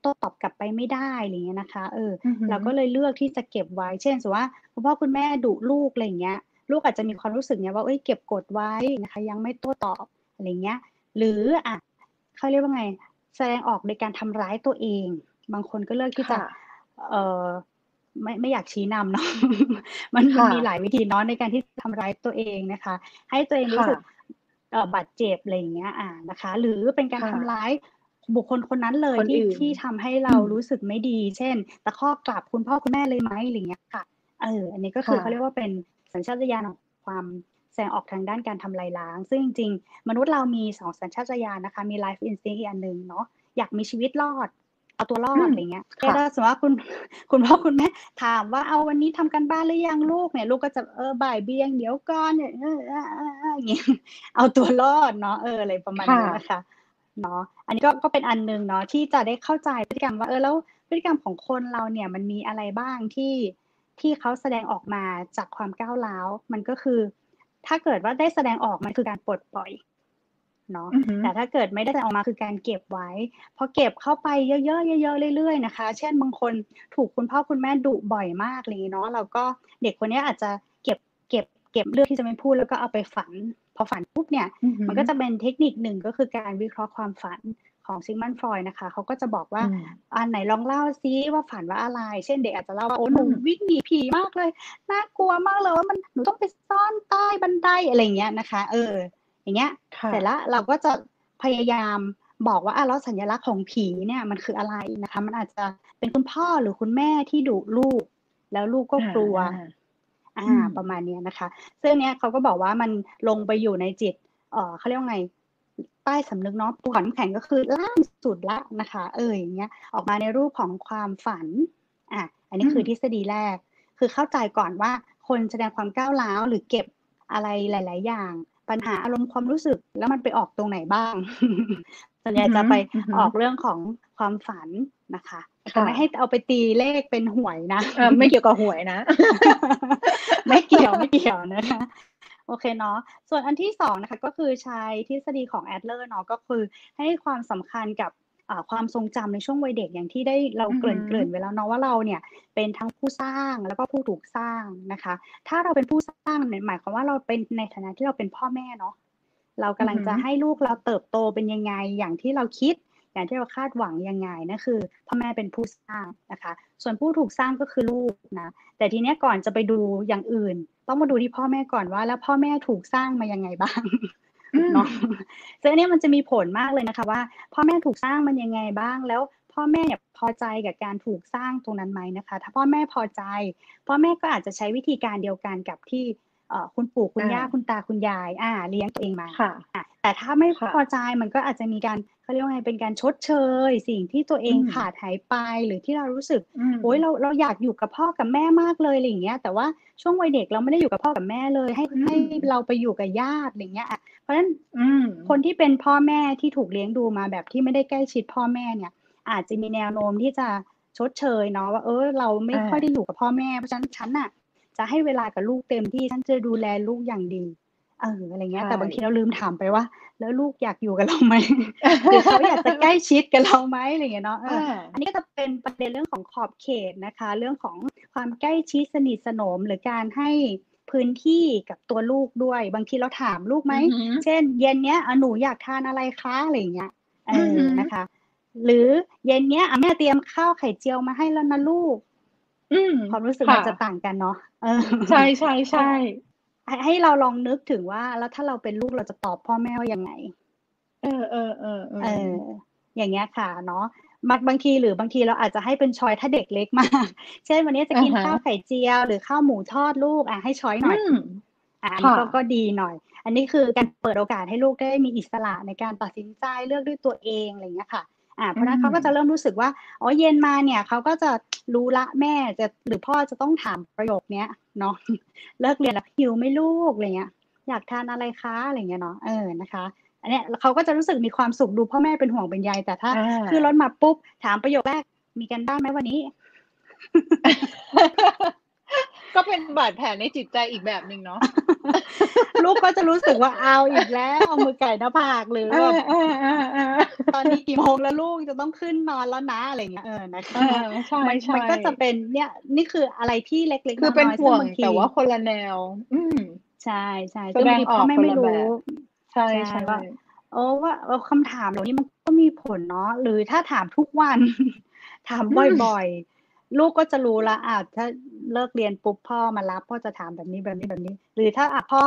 โต้ตอบกลับไปไม่ได้อะไรอย่างเงี้ยนะคะเอออือหือเราก็เลยเลือกที่จะเก็บไว้ เช่นสมมติว่าคุณพ่อคุณแม่ดุลูกอะไรอย่างเงี้ย ลูกอาจจะมีความรู้สึกเนี้ยว่าเอ้ยเก็บกดไว้นะคะ ยังไม่โต้ตอบอะไรเงี้ย หรืออะเขาเรียกว่าไง แสดงออกโดยการทำร้ายตัวเอง บางคนก็เลือกที่จะค่ะเออไม่ไม่อยากชี้นำเนาะมันมันค่ะมีหลายวิธีเนาะในการที่ทำร้ายตัวเองนะคะ ให้ตัวเองรู้สึกค่ะเอ่อบาดเจ็บอะไรอย่างเงี้ยอ่านะคะ หรือเป็นการค่ะทำร้าย บุคคลคนนั้นเลยคนที่อื่นที่ทำให้เราอืมรู้สึกไม่ดี เช่นตะคอกกลับคุณพ่อคุณแม่เลยไหมอะไรอย่างเงี้ยค่ะเอออันนี้ก็คือค่ะเขาเรียกว่าเป็นสัญชาตญาณของความแสดงออกทางด้านการทำลายล้าง ซึ่งจริงๆ มนุษย์เรามีสองสัญชาตญาณนะคะ มี life instinct อีกอันหนึ่งเนาะ อยากมีชีวิตรอด เอาตัวรออืดมอะไรเงี้ยค่ะถ้าสมมติว่าคุณคุณพ่อคุณแม่ถามว่าเอาวันนี้ทำกันบ้านหรือยังลูกเนี่ย ลูกก็จะเออบ่ายเบียงเดี๋ยวก่อนเนี่ยเออเออเออเอออย่างเงี้ยเอาตัวรอดเนาะเอออะไรประมาณนี้ค่ะนะคะเนาะ อันนี้ก็ก็เป็นอันหนึ่งเนาะที่จะได้เข้าใจพฤติกรรมว่าเออแล้วพฤติกรรมของคนเราเนี่ยมันมีอะไรบ้างที่ที่เขาแสดงออกมาจากความก้าวร้าวมันก็คือ ถ้าเกิดว่าได้แสดงออกมันคือการปลดปล่อยเนาะอือหือแต่ถ้าเกิดไม่ได้แสดงออกมาคือการเก็บไว้พอเก็บเข้าไปเยอะๆเยอะๆเรื่อยๆนะคะ เช่นบางคนถูกคุณพ่อคุณแม่ดุบ่อยมากอะไรอย่างเลยเนาะเราก็เด็กคนนี้อาจจะเก็บเก็บเก็บเลือกที่จะไม่พูดแล้วก็เอาไปฝัน พอฝันปุ๊บเนี่ยอือหือมันก็จะเป็นเทคนิคหนึ่งก็คือการวิเคราะห์ความฝันของซิกมันฟรอยด์นะคะเขาก็จะบอกว่าอืมอันไหนลองเล่าซิว่าฝันว่าอะไร เช่นเด็กอาจจะเล่าว่าโอ้หนูวิ่งหนีผีมากเลยน่ากลัวมากเลยว่ามันหนูต้องไปซ่อนใต้บันไดอะไรอย่างเงี้ยนะคะ เออ อย่างเงี้ยค่ะเสร็จแล้วเราก็จะพยายามบอกว่าอะแล้วสัญลักษณ์ของผีเนี่ยมันคืออะไรนะคะ มันอาจจะเป็นคุณพ่อหรือคุณแม่ที่ดุลูก แล้วลูกก็กลัว อ่าอ่าอืมประมาณเนี้ยนะคะ ซึ่งเนี้ยเขาก็บอกว่ามันลงไปอยู่ในจิตเอ่อเขาเรียกว่าไงใต้สำนึกเนาะภูเขาน้ำแข็งก็คือล่างสุดละนะคะ เอออย่างเงี้ยออกมาในรูปของความฝันอะอันนี้คือมทฤษฎีแรก คือเข้าใจก่อนว่าคนแสดงความก้าวร้าวหรือเก็บอะไรหลาย ๆ อย่าง ปัญหาอารมณ์ความรู้สึกแล้วมันไปออกตรงไหนบ้างส่วนใหญ่จะไปอือหือออกเรื่องของความฝัน นะคะค่ะจะไม่ให้เอาไปตีเลขเป็นหวยนะเออไม่เกี่ยวกับหวยนะ ไม่เกี่ยวไม่เกี่ยวนะคะโอเคเนาะ ส่วนอันที่สองนะคะก็คือใช้ทฤษฎีของแอดเลอร์เนาะก็คือให้ความสำคัญกับความทรงจำในช่วงวัยเด็กอย่างที่ได้เราเกริ่นเกริ่นไว้แล้วเนาะว่าเราเนี่ยเป็นทั้งผู้สร้างแล้วก็ผู้ถูกสร้างนะคะ ถ้าเราเป็นผู้สร้างเนี่ยหมายความว่าเราเป็นในฐานะที่เราเป็นพ่อแม่เนาะเรากำลังจะให้ลูกเราเติบโตเป็นยังไงอย่างที่เราคิด อย่างที่เราคาดหวังยังไงนั่นคือพ่อแม่เป็นผู้สร้างนะคะ ส่วนผู้ถูกสร้างก็คือลูกนะแต่ทีเนี้ยก่อนจะไปดูอย่างอื่น ต้องมาดูที่พ่อแม่ก่อนว่า แล้วพ่อแม่ถูกสร้างมายังไงบ้างเนาะซึ่งอันนี้มันจะมีผลมากเลยนะคะว่า พ่อแม่ถูกสร้างมันยังไงบ้าง แล้วพ่อแม่เนี่ยพอใจกับการถูกสร้างตรงนั้นไหมนะคะ ถ้าพ่อแม่พอใจ พ่อแม่ก็อาจจะใช้วิธีการเดียวกันกับที่คุณปู่คุณย่าคุณตาคุณยาย อ่า เลี้ยงตัวเองมาค่ะ แต่ถ้าไม่พอใจมันก็อาจจะมีการ เขาเรียกว่าไงเป็นการชดเชย สิ่งที่ตัวเองขาดหายไปหรือที่เรารู้สึกโอ้ยเราเราอยากอยู่กับพ่อกับแม่มากเลยอะไรอย่างเงี้ยแต่ว่าช่วงวัยเด็กเราไม่ได้อยู่กับพ่อกับแม่เลย ให้ให้เราไปอยู่กับญาติอะไรเงี้ยเพราะฉะนั้นคนที่เป็นพ่อแม่ที่ถูกเลี้ยงดูมาแบบที่ไม่ได้ใกล้ชิดพ่อแม่เนี่ย อาจจะมีแนวโน้มที่จะชดเชยเนาะว่าเออเราไม่ค่อยได้อยู่กับพ่อแม่เพราะฉะนั้นฉันอะจะให้เวลากับลูกเต็มที่ฉันจะดูแลลูกอย่างดี เอออะไรเงี้ยแต่บางทีเราลืมถามไปว่า แล้วลูกอยากอยู่กับเราไหมหรือเขาอยากจะใกล้ชิดกับเราไหมอะไรเงี้ยเนาะอันนี้ก็จะเป็นประเด็นเรื่องของขอบเขตนะคะ เรื่องของความใกล้ชิดสนิทสนมหรือการให้พื้นที่กับตัวลูกด้วย บางทีเราถามลูกไหมเช่น เย็นเนี้ยหนูอยากทานอะไรคะอะไรเงี้ยเออนะคะ หรือเย็นเนี้ยแม่เตรียมข้าวไข่เจียวมาให้แล้วนะลูกความรู้สึกมันจะต่างกันเนาะใช่ใช่ใช่ ให้เราลองนึกถึงว่า แล้วถ้าเราเป็นลูกเราจะตอบพ่อแม่ว่ายังไง เออเออเออเอออย่างเงี้ยค่ะเนาะบางบางทีหรือบางทีเราอาจจะให้เป็นชอยถ้าเด็กเล็กมากเช่นวันนี้จะกินข้าวไข่เจียว หรือข้าวหมูทอดลูกอะให้ชอยหน่อยอ่าก็ก็ดีหน่อย อันนี้คือการเปิดโอกาสให้ลูกได้มีอิสระในการตัดสินใจเลือกด้วยตัวเองอะไรเงี้ยค่ะ อ่าเพราะนั้นเขาก็จะเริ่มรู้สึกว่าอ๋อเย็นมาเนี่ยเขาก็จะรู้ละแม่จะหรือพ่อจะต้องถามประโยคเนี้ยเนาะเลิกเรียนแล้วหิวไม่ลูกอะไรเงี้ย อยากทานอะไรคะอะไรเงี้ยเนาะเออนะคะอันเนี้ยเขาก็จะรู้สึกมีความสุขดูพ่อแม่เป็นห่วงเป็นใยแต่ถ้าคือรถมาปุ๊บถามประโยคแรกมีกันบ้านไหมวันนี้ ก็เป็นบาดแผลในจิตใจอีกแบบหนึ่งเนาะลูกก็จะรู้สึกว่าเอาอีกแล้วเอามือไก่หน้าผากหรือแบบตอนนี้กี่โมงแล้วลูกจะต้องขึ้นนอนแล้วนะอะไรเงี้ยเออนะคะใช่ใช่มันก็จะเป็นเนี่ย นี่คืออะไรที่เล็กๆคือเป็นห่วงแต่ว่าคนละแนว อืมใช่ใช่ซึ่งบางทีพ่อแม่ไม่รู้ใช่ใช่ว่าโอ้ว่าคำถามเหล่านี้มันก็มีผลเนาะหรือถ้าถามทุกวัน ถามบ่อยๆ ลูกก็จะรู้ละอ่าถ้าเลิกเรียนปุ๊บพ่อมารับ พ่อจะถามแบบนี้แบบนี้แบบนี้ หรือถ้าอะพ่อ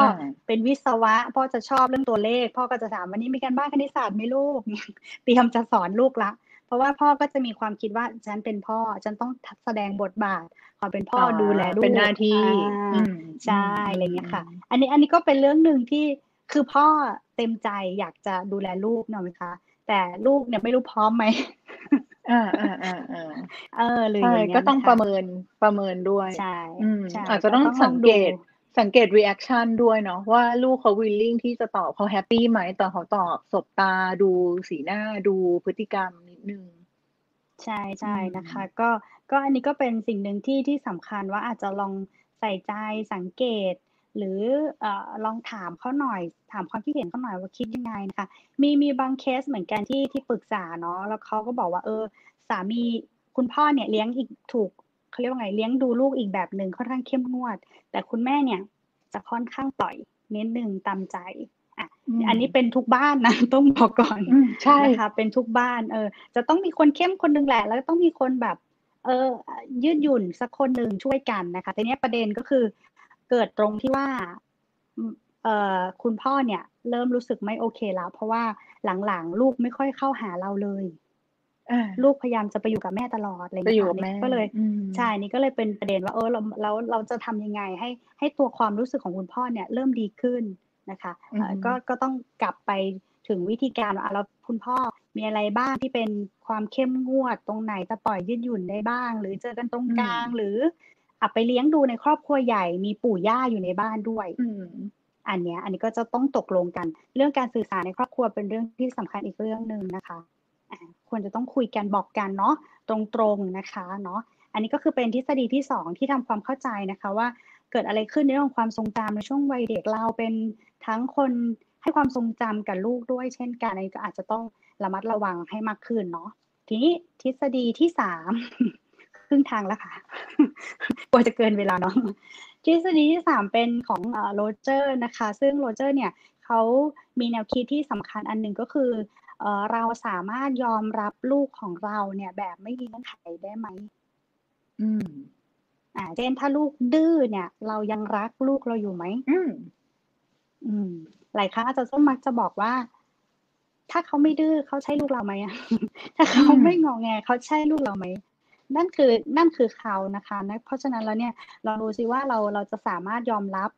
เป็นวิศวะ พ่อจะชอบเรื่องตัวเลข พ่อก็จะถามวันนี้มีการบ้านคณิตศาสตร์ไหมลูกเตรียมจะสอนลูกละ เพราะว่าพ่อก็จะมีความคิดว่าฉันเป็นพ่อ ฉันต้องแสดงบทบาทความเป็นพ่อดูแลลูกเป็นหน้าที่ใช่อะไรเงี้ยค่ะ อันนี้อันนี้ก็เป็นเรื่องหนึ่งที่คือพ่อเต็มใจอยากจะดูแลลูกเนาะไหมคะแต่ลูกเนี่ยไม่รู้พร้อมไหม อ่าอ่าอ่าอ่าเออหรือก็ต้องประเมินประเมินด้วย ใช่อาจจะต้องสังเกตสังเกต reaction ด้วยเนาะว่าลูกเขา willing ที่จะตอบเขา happy ไหมตอนเขาตอบสบตาดูสีหน้าดูพฤติกรรมนิดนึง ใช่ใช่นะคะ ก็ก็อันนี้ก็เป็นสิ่งหนึ่งที่ที่สำคัญว่าอาจจะลองใส่ใจสังเกต หรือลองถามเขาหน่อย ถามความคิดเห็นเขาหน่อยว่าคิดยังไงนะคะ มีมีบางเคสเหมือนกันที่ที่ปรึกษาเนาะแล้วเขาก็บอกว่าเออสามีคุณพ่อเนี่ยเลี้ยงอีกถูกเขาเรียกว่าไงเลี้ยงดูลูกอีกแบบหนึ่งค่อนข้างเข้มงวด แต่คุณแม่เนี่ยจะค่อนข้างปล่อยเน้นหนึ่งตามใจอะอันนี้เป็นทุกบ้านนะต้องบอกก่อนใช่นะคะเป็นทุกบ้านเออจะต้องมีคนเข้มคนหนึ่งแหละ แล้วต้องมีคนแบบเออยืดหยุ่นสักคนหนึ่งช่วยกันนะคะแต่เนี้ยประเด็นก็คือ เกิดตรงที่ว่าเอ่อคุณพ่อเนี่ยเริ่มรู้สึกไม่โอเคแล้ว เพราะว่าหลังๆ ลูกไม่ค่อยเข้าหาเราเลยลูกพยายามจะไปอยู่กับแม่ตลอดอะไรอย่างเงี้ยก็เลยใช่นี่ก็เลยเป็นประเด็นว่าเออเราเราเราจะทำยังไงให้ให้ตัวความรู้สึกของคุณพ่อเนี่ยเริ่มดีขึ้นนะคะก็ก็ต้องกลับไปถึงวิธีการว่าเราคุณพ่อมีอะไรบ้างที่เป็นความเข้มงวดตรงไหนจะปล่อยยืดหยุ่นได้บ้าง หรือเจอกันตรงกลางหรือ อับไปเลี้ยงดูในครอบครัวใหญ่มีปู่ย่าอยู่ในบ้านด้วยอันเนี้ย อันนี้ก็จะต้องตกลงกัน เรื่องการสื่อสารในครอบครัวเป็นเรื่องที่สำคัญอีกเรื่องหนึ่งนะคะควรจะต้องคุยกันบอกกันเนาะตรงๆนะคะเนาะอันนี้ก็คือเป็นทฤษฎีที่สองที่ทำความเข้าใจนะคะว่าเกิดอะไรขึ้นในเรื่องของความทรงจำในช่วงวัยเด็กเราเป็นทั้งคนให้ความทรงจำกับลูกด้วย เช่นกันอันนี้ก็อาจจะต้องระมัดระวังให้มากขึ้นเนาะทีนี้ทฤษฎีที่สามค รึ่งทางแล้วค่ะกลัวจะเกินเวลาเนาะทฤษฎีที่สามเป็นของโรเจอร์นะคะ ซึ่งโรเจอร์เนี่ยเขามีแนวคิดที่สำคัญอันหนึ่งก็คือเราสามารถยอมรับลูกของเราเนี่ยแบบไม่มีเงื่อนไขได้ไหม อืม อ่า เช่นถ้าลูกดื้อเนี่ย เรายังรักลูกเราอยู่ไหม อืม อืม หลายครั้งอาจารย์ส้มมักจะบอกว่า ถ้าเขาไม่ดื้อเขาใช่ลูกเราไหม ถ้าเขาไม่งอแงเขาใช่ลูกเราไหม นั่นคือนั่นคือเขานะคะนะเพราะฉะนั้นแล้วเนี่ยเราดูซิว่าเราเราจะสามารถยอมรับ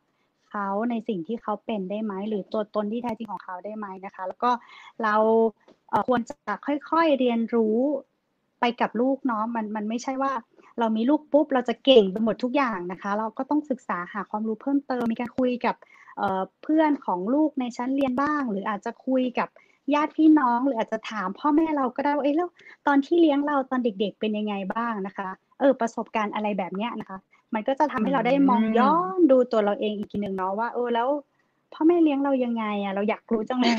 เขาในสิ่งที่เขาเป็นได้ไหม หรือตัวตนที่แท้จริงของเขาได้ไหมนะคะ แล้วก็เราควรจะค่อยๆเรียนรู้ไปกับลูกเนาะมันมันไม่ใช่ว่าเรามีลูกปุ๊บเราจะเก่งไปหมดทุกอย่างนะคะ เราก็ต้องศึกษาหาความรู้เพิ่มเติมมีการคุยกับเพื่อนของลูกในชั้นเรียนบ้าง หรืออาจจะคุยกับ ญาติพี่น้องหรืออาจจะถามพ่อแม่เราก็ได้ว่าเอ้แล้วตอนที่เลี้ยงเราตอนเด็ก ๆ เป็นยังไงบ้างนะคะ เออประสบการณ์อะไรแบบเนี้ยนะคะ มันก็จะทำให้เราได้มองย้อนดูตัวเราเองอีกทีหนึ่งเนาะว่าเออแล้วพ่อแม่เลี้ยงเรายังไงอะเราอยากรู้จังเลย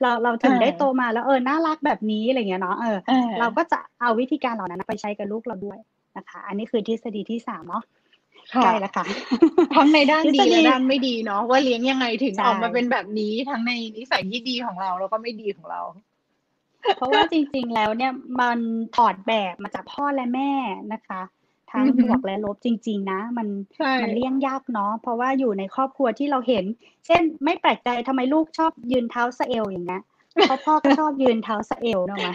เราเราถึงได้โตมาแล้วเออน่ารักแบบนี้อะไรเงี้ยเนาะเออเราก็จะเอาวิธีการเหล่านั้นไปใช้กับลูกเราด้วยนะคะ อันนี้คือทฤษฎีที่สามเนาะ ใช่แล้วค่ะ ทั้งในด้านดีและด้านไม่ดีเนาะว่าเลี้ยงยังไงถึงออกมาเป็นแบบนี้ทั้งในนิสัยที่ดีของเราแล้วก็ไม่ดีของเรา เพราะว่าจริง ๆ แล้วเนี่ยมันถอดแบบมาจากพ่อและแม่นะคะทั้งบวกและลบจริง ๆ นะ มันมันเลี่ยงยากเนาะเพราะว่าอยู่ในครอบครัวที่เราเห็น เช่นไม่แปลกใจทำไมลูกชอบยืนเท้าสะเอวอย่างเงี้ยเพราะพ่อก็ชอบยืนเท้าสะเอวเนาะม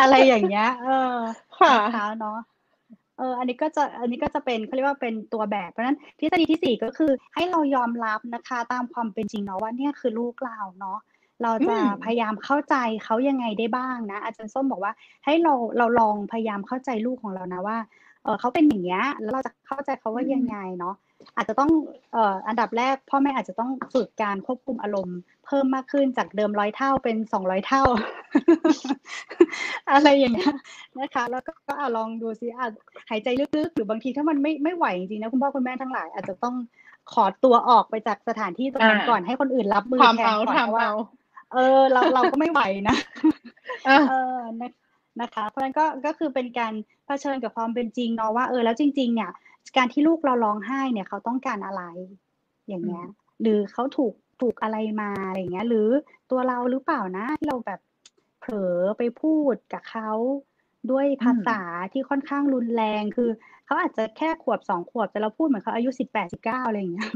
อะไรอย่างเงี้ย เออค่ะเท้าเนาะ เอออันนี้ก็จะอันนี้ก็จะเป็นเขาเรียกว่าเป็นตัวแบบเพราะฉะนั้นทฤษฎีที่สี่ก็คือให้เรายอมรับนะคะตามความเป็นจริงเนาะว่าเนี่ยคือลูกเราเนาะเราจะพยายามเข้าใจเขายังไงได้บ้างนะ อาจารย์ส้มบอกว่า ให้เราเราลองพยายามเข้าใจลูกของเรานะว่าเออเขาเป็นอย่างเงี้ยแล้วเราจะเข้าใจเขาว่ายังไงเนาะ อาจจะต้องเอ่ออันดับแรกพ่อแม่อาจจะต้องฝึกการควบคุมอารมณ์ เพิ่มมากขึ้นจากเดิมร้อยเท่าเป็นสองร้อยเท่า อะไรอย่างเงี้ยนะคะ แล้วก็ก็ลองดูซิอาจหายใจลึกๆ หรือบางทีถ้ามันไม่ไม่ไหวจริงๆนะคุณพ่อคุณแม่ทั้งหลาย อาจจะต้องขอตัวออกไปจากสถานที่ตรงนั้นก่อนให้คนอื่นรับมือแทนก่อนว่าเออเราเราก็ไม่ไหวนะเออนะคะ เพราะฉะนั้นก็ก็คือเป็นการเผชิญกับความเป็นจริงเนาะว่าเออแล้วจริง ๆ เนี่ย การที่ลูกเราร้องไห้เนี่ยเขาต้องการอะไร อย่างเงี้ย หรือเขาถูกถูกอะไรมาอะไรเงี้ย หรือตัวเราหรือเปล่านะที่เราแบบเผลอไปพูดกับเขาด้วยภาษาที่ค่อนข้างรุนแรงคือเขาอาจจะแค่ขวบสองขวบแต่เราพูดเหมือนเขาอายุสิบแปดสิบเก้าอะไรอย่างเงี้ย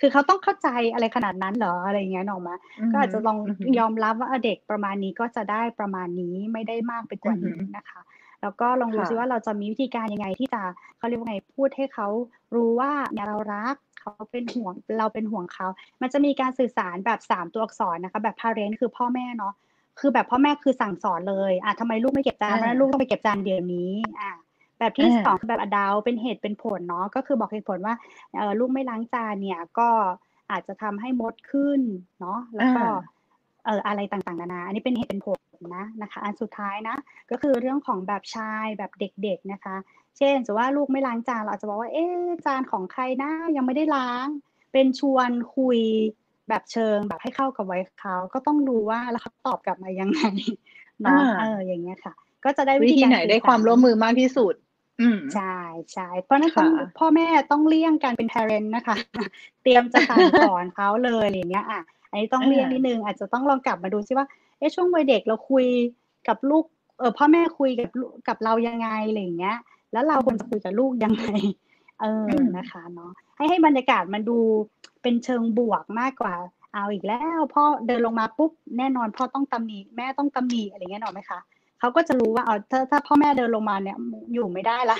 คือเขาต้องเข้าใจอะไรขนาดนั้นเหรออะไรเงี้ยหนอมา ก็อาจจะลองยอมรับว่าเด็กประมาณนี้ก็จะได้ประมาณนี้ไม่ได้มากไปกว่านี้นะคะ แล้วก็ลองดูซิว่าเราจะมีวิธีการยังไงที่จะเขาเรียกว่าไงพูดให้เขารู้ว่าเนี่ยเรารักเขาเป็นห่วงเราเป็นห่วงเขา มันจะมีการสื่อสารแบบสามตัวอักษรนะคะแบบ parent คือพ่อแม่เนาะคือแบบพ่อแม่คือสั่งสอนเลยอะทำไมลูกไม่เก็บจานเพราะลูกต้องไปเก็บจานเดี๋ยวนี้อะแบบที่สองคือแบบอดาวเป็นเหตุเป็นผลเนาะก็คือบอกเหตุผลว่าเออลูกไม่ล้างจานเนี่ยก็อาจจะทำให้มดขึ้นเนาะแล้วก็ เอออะไรต่างๆนานาอันนี้เป็นเหตุเป็นผลนะนะคะอันสุดท้ายนะก็คือเรื่องของแบบชายแบบเด็กๆนะคะ เช่นสมมติว่าลูกไม่ล้างจานเราอาจจะบอกว่าเอ๊จานของใครนะยังไม่ได้ล้าง เป็นชวนคุยแบบเชิงแบบให้เข้ากับไว้เขาก็ต้องดูว่าแล้วเขาตอบกลับมายังไงเนาะเอออย่างเงี้ยค่ะ ก็จะได้วิธีไหนได้ความร่วมมือมากที่สุดใช่ใช่เพราะนั้นพ่อแม่ต้องเลี่ยงการเป็น parent นะคะ เตรียมจะสั่งสอนเขาเลยอะไรเงี้ยอะ อันนี้ต้องเลี่ยงนิดนึงอาจจะต้องลองกลับมาดูซิว่าเอ๊ะช่วงวัยเด็กเราคุยกับลูกเออพ่อแม่คุยกับกับเรายังไงอะไรเงี้ย แล้วเราควรจะคุยกับลูกยังไงเออนะคะเนาะให้ให้บรรยากาศมันดูเป็นเชิงบวกมากกว่า เอาอีกแล้วพ่อเดินลงมาปุ๊บแน่นอนพ่อต้องตำหนิแม่ต้องตำหนิอะไรเงี้ยหรอไหมคะเขาก็จะรู้ว่าเอาถ้าถ้าพ่อแม่เดินลงมาเนี่ยอยู่ไม่ได้ละ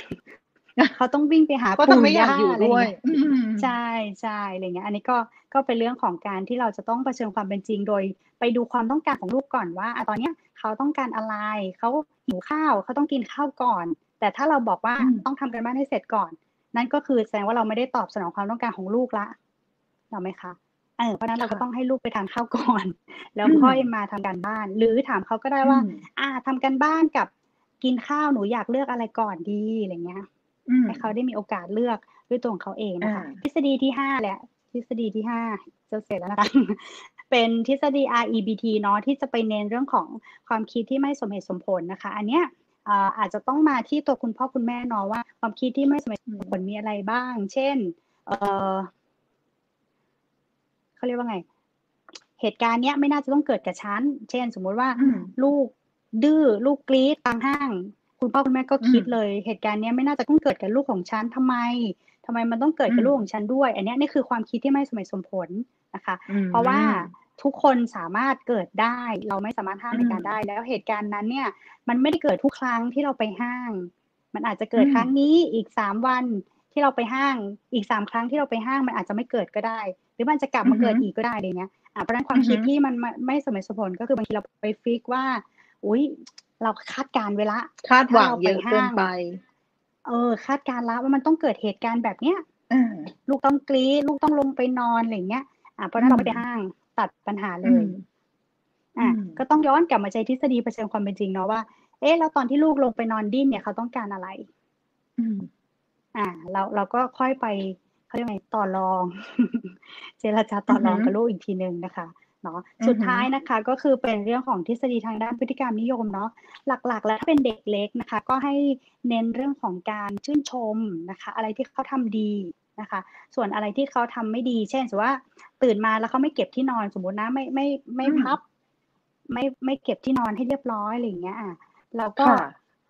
เขาต้องวิ่งไปหาปู่ย่าอะไรเงี้ยใช่ใช่อะไรเงี้ย อันนี้ก็ก็เป็นเรื่องของการที่เราจะต้องเผชิญความเป็นจริงโดย ไปดูความต้องการของลูกก่อนว่าตอนเนี้ยเขาต้องการอะไรเขาหิวข้าวเขาต้องกินข้าวก่อน แต่ถ้าเราบอกว่าต้องทำกันบ้านให้เสร็จก่อน นั่นก็คือแสดงว่าเราไม่ได้ตอบสนองความต้องการของลูกละเห็นไหมคะเออเพราะนั้นเราก็ต้องให้ลูกไปทานข้าวก่อน แล้วค่อยมาทำการบ้าน หรือถามเขาก็ได้ว่า อ่าทำการบ้านกับกินข้าวหนูอยากเลือกอะไรก่อนดีอะไรเงี้ย ให้เขาได้มีโอกาสเลือกด้วยตัวของเขาเองนะคะ ทฤษฎีที่ห้าแหละทฤษฎีที่ห้าจะเสร็จแล้วนะคะเป็นทฤษฎี REBT เนาะที่จะไปเน้นเรื่องของความคิดที่ไม่สมเหตุสมผลนะคะ อันเนี้ยอาจจะต้องมาที่ตัวคุณพ่อคุณแม่เนาะว่า ความคิดที่ไม่สมเหตุสมผลมีอะไรบ้าง เช่นเออเขาเรียกว่าไง เหตุการณ์เนี้ยไม่น่าจะต้องเกิดกับฉัน เช่น สมมุติว่า ลูกดื้อลูกกรี๊ดกลางห้าง คุณพ่อคุณแม่ก็คิดเลยเหตุการณ์เนี้ยไม่น่าจะต้องเกิดกับลูกของฉันทำไมทำไมมันต้องเกิดกับลูกของฉันด้วย อันนี้นี่คือความคิดที่ไม่สมเหตุสมผลนะคะ เพราะว่าทุกคนสามารถเกิดได้ เราไม่สามารถห้ามเหตุการณ์ได้ แล้วเหตุการณ์นั้นเนี่ยมันไม่ได้เกิดทุกครั้งที่เราไปห้าง มันอาจจะเกิดครั้งนี้อีกสามวันที่เราไปห้างอีกสามครั้งที่เราไปห้างมันอาจจะไม่เกิดก็ได้ หรือมันจะกลับมาเกิดอีกก็ได้เลยเนี้ยเพราะฉะนั้นความคิดที่มันไม่สมเหตุสมผลก็คือบางทีเราไปฟิกว่าอุ้ย เราคาดการเวลาคาดหวังเยอะเกินไป เออ คาดการแล้วว่ามันต้องเกิดเหตุการณ์แบบเนี้ยลูกต้องกรี๊ดลูกต้องลงไปนอนอะไรเงี้ย อ่าเพราะนั้นเราไปห้างตัดปัญหาเลยอ่าก็ต้องย้อนกลับมาใช้ทฤษฎีเผชิญความเป็นจริงเนาะว่า เอ๊ะแล้วตอนที่ลูกลงไปนอนดิ้นเนี่ยเขาต้องการอะไรอ่า เราเราก็ค่อยไปเขาเรียกไงต่อรอง เจรจาต่อรองกับลูกอีกทีหนึ่งนะคะ เนาะสุดท้ายนะคะก็คือเป็นเรื่องของทฤษฎีทางด้านพฤติกรรมนิยมเนาะหลักๆ แล้วถ้าเป็นเด็กเล็กนะคะ ก็ให้เน้นเรื่องของการชื่นชมนะคะ อะไรที่เขาทำดีนะคะ ส่วนอะไรที่เขาทำไม่ดี เช่นสมมติว่าตื่นมาแล้วเขาไม่เก็บที่นอนสมมตินะไม่ไม่ไม่พับ ไม่ไม่เก็บที่นอนให้เรียบร้อยอะไรอย่างเงี้ยอะเราก็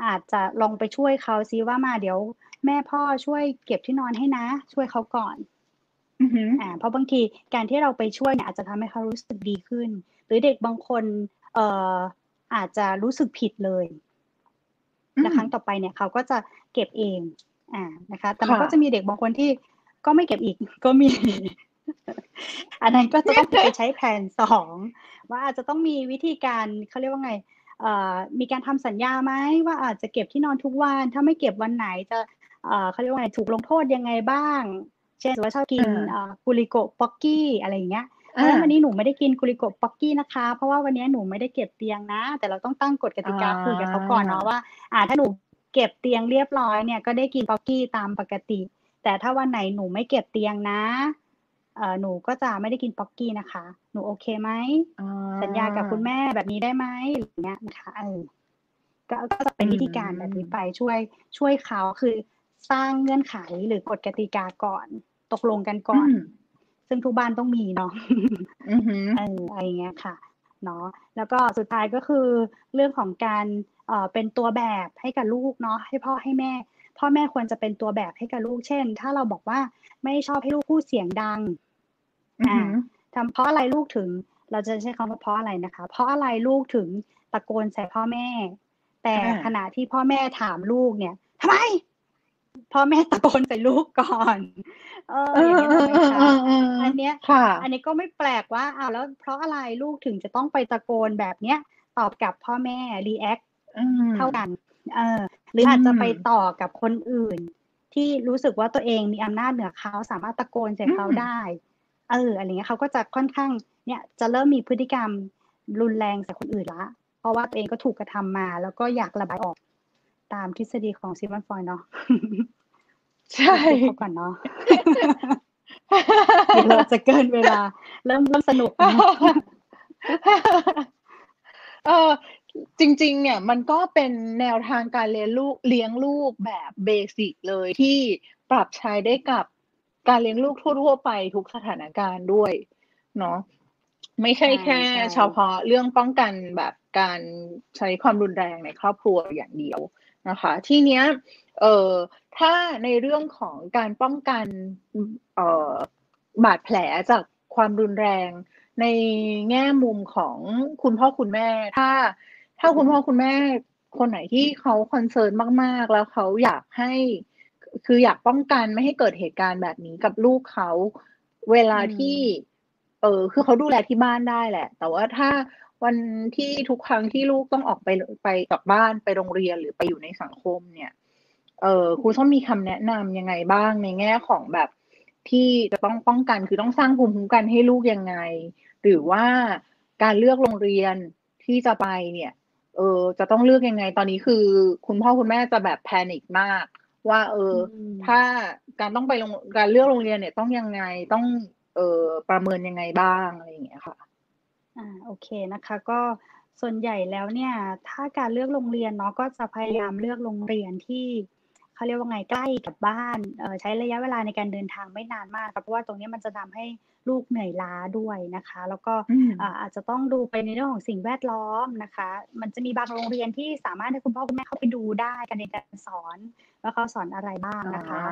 อาจจะลองไปช่วยเขาซิว่ามาเดี๋ยว แม่พ่อช่วยเก็บที่นอนให้นะ ช่วยเขาก่อน อ่าเพราะบางทีการที่เราไปช่วยเนี่ยอาจจะทำให้เขารู้สึกดีขึ้น หรือเด็กบางคนเอ่ออาจจะรู้สึกผิดเลยและครั้งต่อไปเนี่ยเขาก็จะเก็บเองอ่านะคะ แต่มันก็จะมีเด็กบางคนที่ก็ไม่เก็บอีกก็มี อันนั้นก็จะต้องไปใช้แผนสองว่าอาจจะต้องมีวิธีการเขาเรียกว่าไงมีการทำสัญญาไหมว่าอาจจะเก็บที่นอนทุกวัน ถ้าไม่เก็บวันไหนจะเขาเรียกว่าไงถูกลงโทษยังไงบ้าง เช่นว่าชอบกินกุลิโกป๊อกกี้อะไรอย่างเงี้ยวันนี้หนูไม่ได้กินกุลิโกป๊อกกี้นะคะ เพราะว่าวันนี้หนูไม่ได้เก็บเตียงนะ แต่เราต้องตั้งกฎกติกาคุยกับเขาก่อนเนาะว่าอ่าถ้าหนูเก็บเตียงเรียบร้อยเนี่ยก็ได้กินป๊อกกี้ตามปกติ แต่ถ้าวันไหนหนูไม่เก็บเตียงนะเออหนูก็จะไม่ได้กินป๊อกกี้นะคะ หนูโอเคไหมสัญญากับคุณแม่แบบนี้ได้ไหมอย่างเงี้ยนะคะเออก็จะเป็นวิธีการแบบนี้ไปช่วยช่วยเขาคือ สร้างเงื่อนไขหรือกฎกติกาก่อน ตกลงกันก่อน ซึ่งทุกบ้านต้องมีเนาะเอออะไรเงี้ยค่ะเนาะแล้วก็สุดท้ายก็คือเรื่องของการเอ่อเป็นตัวแบบให้กับลูกเนาะให้พ่อให้แม่ พ่อแม่ควรจะเป็นตัวแบบให้กับลูกเช่น ถ้าเราบอกว่าไม่ชอบให้ลูกพูดเสียงดังอ่าทำเพราะอะไรลูกถึง เราจะใช้คำว่าเพราะอะไรนะคะ เพราะอะไรลูกถึงตะโกนใส่พ่อแม่ แต่ขณะที่พ่อแม่ถามลูกเนี่ยทำไม พ่อแม่ตะโกนใส่ลูกก่อน เอออย่างนี้ไหมคะอันเนี้ยอันนี้ก็ไม่แปลกว่าอ้าวแล้วเพราะอะไรลูกถึงจะต้องไปตะโกนแบบเนี้ยตอบกับพ่อแม่ react เท่ากันเออหรืออาจจะไปต่อกับคนอื่น ที่รู้สึกว่าตัวเองมีอำนาจเหนือเขาสามารถตะโกนใส่เขาได้เอออะไรเงี้ยเขาก็จะค่อนข้างเนี่ยจะเริ่มมีพฤติกรรมรุนแรงใส่คนอื่นละ เพราะว่าตัวเองก็ถูกกระทำมา แล้วก็อยากระบายออก ตามทฤษฎีของซิมันฟอยเนาะใช่ก่อนเนาะเดี๋ยวเราจะเกินเวลา เริ่มเริ่มสนุกเออจริง ๆ เนี่ยมันก็เป็นแนวทางการเลี้ยงลูกเลี้ยงลูกแบบเบสิกเลยที่ปรับใช้ได้กับการเลี้ยงลูกทั่วๆไปทุกสถานการณ์ด้วยเนาะไม่ใช่แค่เฉพาะเรื่องป้องกันแบบการใช้ความรุนแรงในครอบครัวอย่างเดียว นะคะทีเนี้ยเอ่อถ้าในเรื่องของการป้องกันเอ่อบาดแผลจากความรุนแรง ในแง่มุมของคุณพ่อคุณแม่ ถ้าถ้าคุณพ่อคุณแม่คนไหนที่เขาคอนเซิร์นมาก ๆ แล้วเขาอยากให้ คืออยากป้องกันไม่ให้เกิดเหตุการณ์แบบนี้กับลูกเขาเวลาที่ เออคือเขาดูแลที่บ้านได้แหละ แต่ว่าถ้า วันที่ทุกครั้งที่ลูกต้องออกไปไปกลับบ้านไปโรงเรียนหรือไปอยู่ในสังคมเนี่ย เออครูต้องมีคำแนะนำยังไงบ้างในแง่ของแบบที่จะต้องป้องกันคือต้องสร้างภูมิคุ้มกันให้ลูกยังไง หรือว่าการเลือกโรงเรียนที่จะไปเนี่ย เออ จะต้องเลือกยังไง ตอนนี้คือ คุณพ่อคุณแม่จะแบบแพนิคมาก ว่า เออ ถ้าการต้องไปโรงการเลือกโรงเรียนเนี่ยต้องยังไงต้องเเออประเมินยังไงบ้างอะไรอย่างเงี้ยค่ะ อ่าโอเคนะคะ ก็ส่วนใหญ่แล้วเนี่ย ถ้าการเลือกโรงเรียนเนาะก็จะพยายามเลือกโรงเรียนที่ เขาเรียกว่าไงใกล้กับบ้านเอ่อใช้ระยะเวลาในการเดินทางไม่นานมากครับเพราะว่าตรงนี้มันจะทำให้ลูกเหนื่อยล้าด้วยนะคะ แล้วก็อืมอ่าอาจจะต้องดูไปในเรื่องของสิ่งแวดล้อมนะคะ มันจะมีบางโรงเรียนที่สามารถให้คุณพ่อคุณแม่เข้าไปดูได้การเรียนการสอนว่าเขาสอนอะไรบ้างนะคะ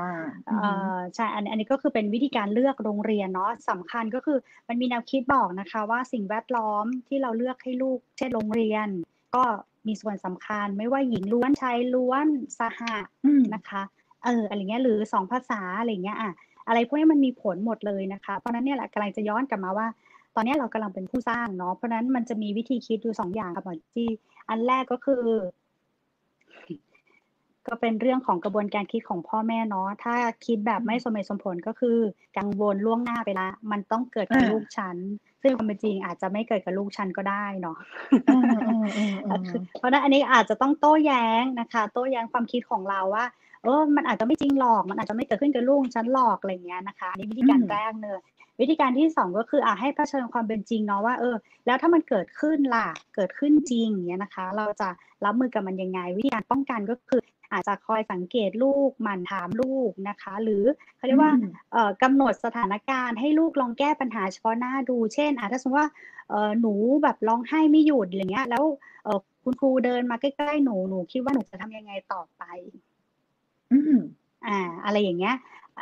อ่าเอ่อใช่อันอันนี้ก็คือเป็นวิธีการเลือกโรงเรียนเนาะสำคัญก็คือมันมีแนวคิดบอกนะคะ ว่าสิ่งแวดล้อมที่เราเลือกให้ลูก เช่นโรงเรียน ก็ มีส่วนสำคัญ ไม่ว่าหญิงล้วนชายล้วนสหะอืมนะคะเอออะไรเงี้ยหรือสองภาษาอะไรเงี้ยอะอะไรพวกนี้มันมีผลหมดเลยนะคะ เพราะฉะนั้นเนี่ยแหละกำลังจะย้อนกลับมาว่า ตอนนี้เรากำลังเป็นผู้สร้างเนาะเพราะฉะนั้นมันจะมีวิธีคิดอยู่สองอย่างค่ะหมอจี้อันแรกก็คือ ก็เป็นเรื่องของกระบวนการคิดของพ่อแม่เนาะถ้าคิดแบบไม่สมเหตุสมผลก็คือ กังวลล่วงหน้าไปละ มันต้องเกิดกับอ่าลูกฉัน ซึ่งความเป็นจริงอาจจะไม่เกิดกับลูกฉันก็ได้เนาะอืมอืมอืมอืมเพราะฉะนั้นอันนี้อาจจะต้องโต้แย้งนะคะ โต้แย้งความคิดของเราว่าเออมันอาจจะไม่จริงหรอก มันอาจจะไม่เกิดขึ้นกับลูกฉันหรอกอะไรเงี้ยนะคะอันนี้วิธีการอืมแรกเนอะวิธีการที่สองก็คืออะให้เผชิญความเป็นจริงเนาะว่าเออ แล้วถ้ามันเกิดขึ้นล่ะ เกิดขึ้นจริงอย่างเงี้ยนะคะ เราจะรับมือกับมันยังไง วิธีการป้องกันก็คือ อาจจะคอยสังเกตลูกหมั่นถามลูกนะคะ หรือเขาเรียกว่าอืมเอ่อกำหนดสถานการณ์ให้ลูกลองแก้ปัญหาเฉพาะหน้าดูเช่นอะถ้าสมมติว่าเอ่อหนูแบบร้องไห้ไม่หยุดอะไรเงี้ย แล้วเอ่อคุณครูเดินมาใกล้ๆหนูหนูคิดว่าหนูจะทำยังไงต่อไปอืมอ่า อะไรอย่างเงี้ย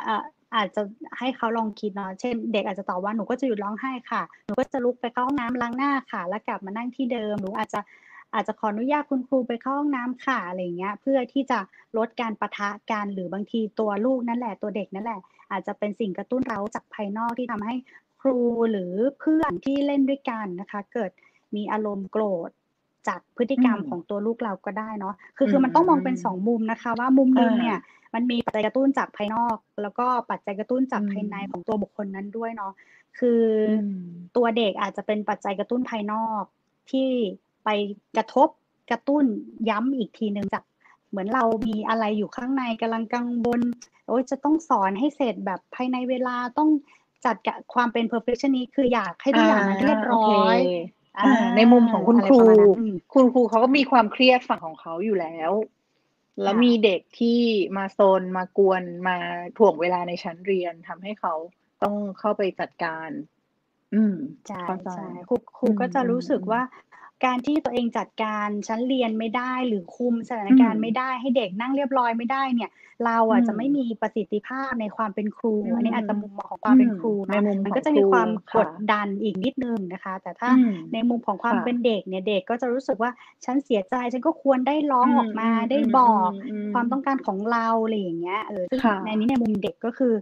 เอ่ออาจจะให้เขาลองคิดเนาะ เช่น เด็กอาจจะตอบว่าหนูก็จะหยุดร้องไห้ค่ะ หนูก็จะลุกไปเข้าห้องน้ำล้างหน้าค่ะ แล้วกลับมานั่งที่เดิม หนูอาจจะ อาจจะขออนุญาตคุณครูไปเข้าห้องน้ำค่ะอะไรอย่างเงี้ย เพื่อที่จะลดการปะทะกันหรือบางทีตัวลูกนั่นแหละตัวเด็กนั่นแหละ อาจจะเป็นสิ่งกระตุ้นเราจากภายนอกที่ทำให้ครูหรือเพื่อนที่เล่นด้วยกันนะคะ เกิดมีอารมณ์โกรธจากพฤติกรรมอืมของตัวลูกเราก็ได้เนาะ คือคือมันต้องมองเป็นสองมุมนะคะ ว่ามุมหนึงเนี่ยมันมีปัจจัยกระตุ้นจากภายนอก แล้วก็ปัจจัยกระตุ้นจากอืมภายในของตัวบุคคลนั้นด้วยเนาะ คือออืมตัวเด็กอาจจะเป็นปัจจัยกระตุ้นภายนอกที่ ไปกระทบกระตุ้นย้ำอีกทีหนึ่งจากเหมือนเรามีอะไรอยู่ข้างในกำลังกังวลโอ้ยจะต้องสอนให้เสร็จแบบภายในเวลาต้องจัดกับความเป็น perfectionist คืออยากให้ทุกอย่างมันเรียบร้อยโเคอ่าอ่าในมุมของคุณอะไรครูประมาณนั้นอืมคุณครูเขาก็มีความเครียดฝั่งของเขาอยู่แล้ว แล้วค่ะมีเด็กที่มาโซนมากวนมาถ่วงเวลาในชั้นเรียนทำให้เขาต้องเข้าไปจัดการ อืมใช่เข้าใจใช่ครูครูอืมก็จะรู้สึกอืมว่า การที่ตัวเองจัดการชั้นเรียนไม่ได้หรือคุมสถานการอืณ์มไม่ได้ให้เด็กนั่งเรียบร้อยไม่ได้เนี่ย เราอะอืมจะไม่มีประสิทธิภาพในความเป็นครูอืมอันนี้อาจจะมุมมองของความเป็นอืมครูในเนาะมุมมันของก็จะมีครูความค่ะกดดันอีกนิดนึงนะคะ แต่ถ้าอืมในมุมของความค่ะเป็นเด็กเนี่ยเด็กก็จะรู้สึกว่าฉันเสียใจฉันก็ควรได้ร้องออกมาอืมได้อืมบอกอืมความต้องการของเราอะไรอย่างเงี้ยเออซึ่งค่ะในนี้ในมุมเด็กก็คือ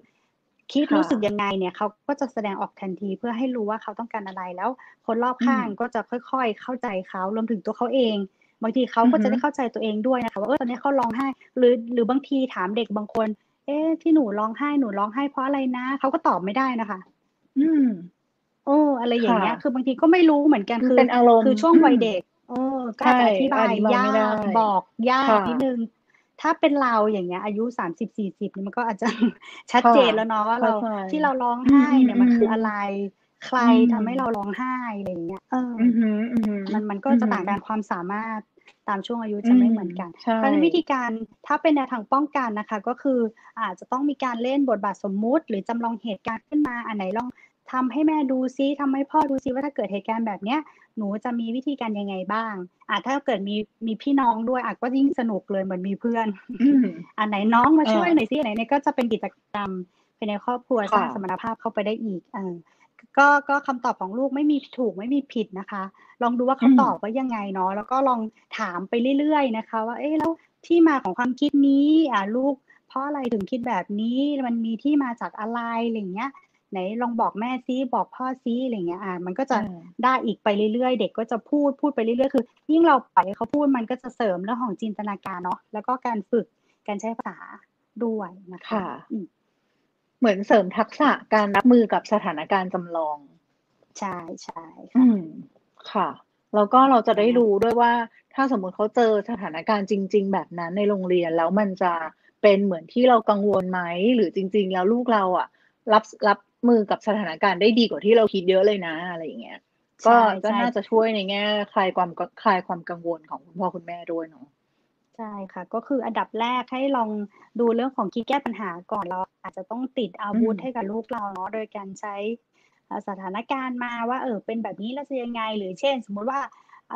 คิดค่ะรู้สึกยังไงเนี่ยเขาก็จะแสดงออกทันทีเพื่อให้รู้ว่าเขาต้องการอะไรแล้ว คนรอบข้างอืมก็จะค่อย ๆ เข้าใจเขารวมถึงตัวเขาเองบางทีเขาก็อือฮึจะได้เข้าใจตัวเองด้วยนะคะว่าเออตอนนี้เขาร้องไห้ หรือหรือบางทีถามเด็กบางคน เอ๊ะที่หนูร้องไห้หนูร้องไห้เพราะอะไรนะเขาก็ตอบไม่ได้นะคะ อืม โอ้อะไรอย่างเงี้ยค่ะคือบางทีก็ไม่รู้เหมือนกันมันคือเป็นอารมณ์คือช่วงวัยอืมเด็กโอ้ก็อาจจะใช่อธิบายอธิบายยาไม่ได้กบอกยากค่ะนิดนึง ถ้าเป็นเราอย่างเงี้ย อายุสามสิบสี่สิบนี่มันก็อาจจะชัดเจนแล้วเนาะว่าเราเข้าใจที่เราร้องไห้เนี่ยอืมมันคือมอะไร ใครอืมทำให้เราร้องไห้อะไรอย่างเงี้ยเออออือหืออือหือมันมันก็จะต่างกันความสามารถตามช่วงอายุอืจะไม่เหมือนกันใช่เพราะฉะนั้นวิธีการถ้าเป็นแนวทางป้องกันนะคะ ก็คืออาจจะต้องมีการเล่นบทบาทสมมุติ หรือจำลองเหตุการณ์ขึ้นมาอันไหนลอง ทำให้แม่ดูซิทำให้พ่อดูซิว่าถ้าเกิดเหตุการณ์แบบเนี้ยหนูจะมีวิธีการยังไงบ้างอะถ้าเกิดมีมีพี่น้องด้วยอะก็ยิ่งสนุกเลยเหมือนมีเพื่อนอืมอันไหนน้องมาเออช่วยหน่อยซิอันไหนเนี่ยก็จะเป็นกิจกรรมภายในครอบครัวค่ะสร้างสมรรถภาพเข้าไปได้อีกเออก็ก็คำตอบของลูกไม่มีถูกไม่มีผิดนะคะ ลองดูว่าเขาอืมตอบว่ายังไงเนาะแล้วก็ลองถามไปเรื่อยๆนะคะ ว่าเอ๊ะแล้วที่มาของความคิดนี้อะลูกเพราะอะไรถึงคิดแบบนี้มันมีที่มาจากอะไรอะไรอย่างเงี้ย ไหนลองบอกแม่ซิบอกพ่อซิอะไรอย่างเงี้ยอะมันก็จะอ่าได้อีกไปเรื่อยๆ เด็กก็จะพูดพูดไปเรื่อยๆ คือ ยิ่งเราปล่อยให้เขาพูดมันก็จะเสริมเรื่องของจินตนาการเนาะแล้วก็การฝึกการใช้ภาษาด้วยนะคะค่ะอืมเหมือนเสริมทักษะการรับมือกับสถานการณ์จำลองใช่ใช่อืค่ะมค่ะแล้วก็เราจะได้นะรู้ด้วยว่า ถ้าสมมุติเขาเจอสถานการณ์จริง ๆ แบบนั้นในโรงเรียนแล้วมันจะเป็นเหมือนที่เรากังวลไหมหรือจริง ๆ แล้วลูกเราอะ รับรับ มือกับสถานการณ์ได้ดีกว่าที่เราคิดเยอะเลยนะอะไรอย่างเงี้ยก็ก็น่าจะช่วยในแง่คลายความคลายความกังวลของคุณพ่อคุณแม่ด้วยเนาะใช่ค่ะ ก็คืออันดับแรกให้ลองดูเรื่องของคิดแก้ปัญหาก่อนเราอาจจะต้องติดอาวุธให้กับลูกเราเนาะโดยการใช้สถานการณ์มาว่าเออเป็นแบบนี้แล้วจะยังไง หรือเช่น สมมุติว่า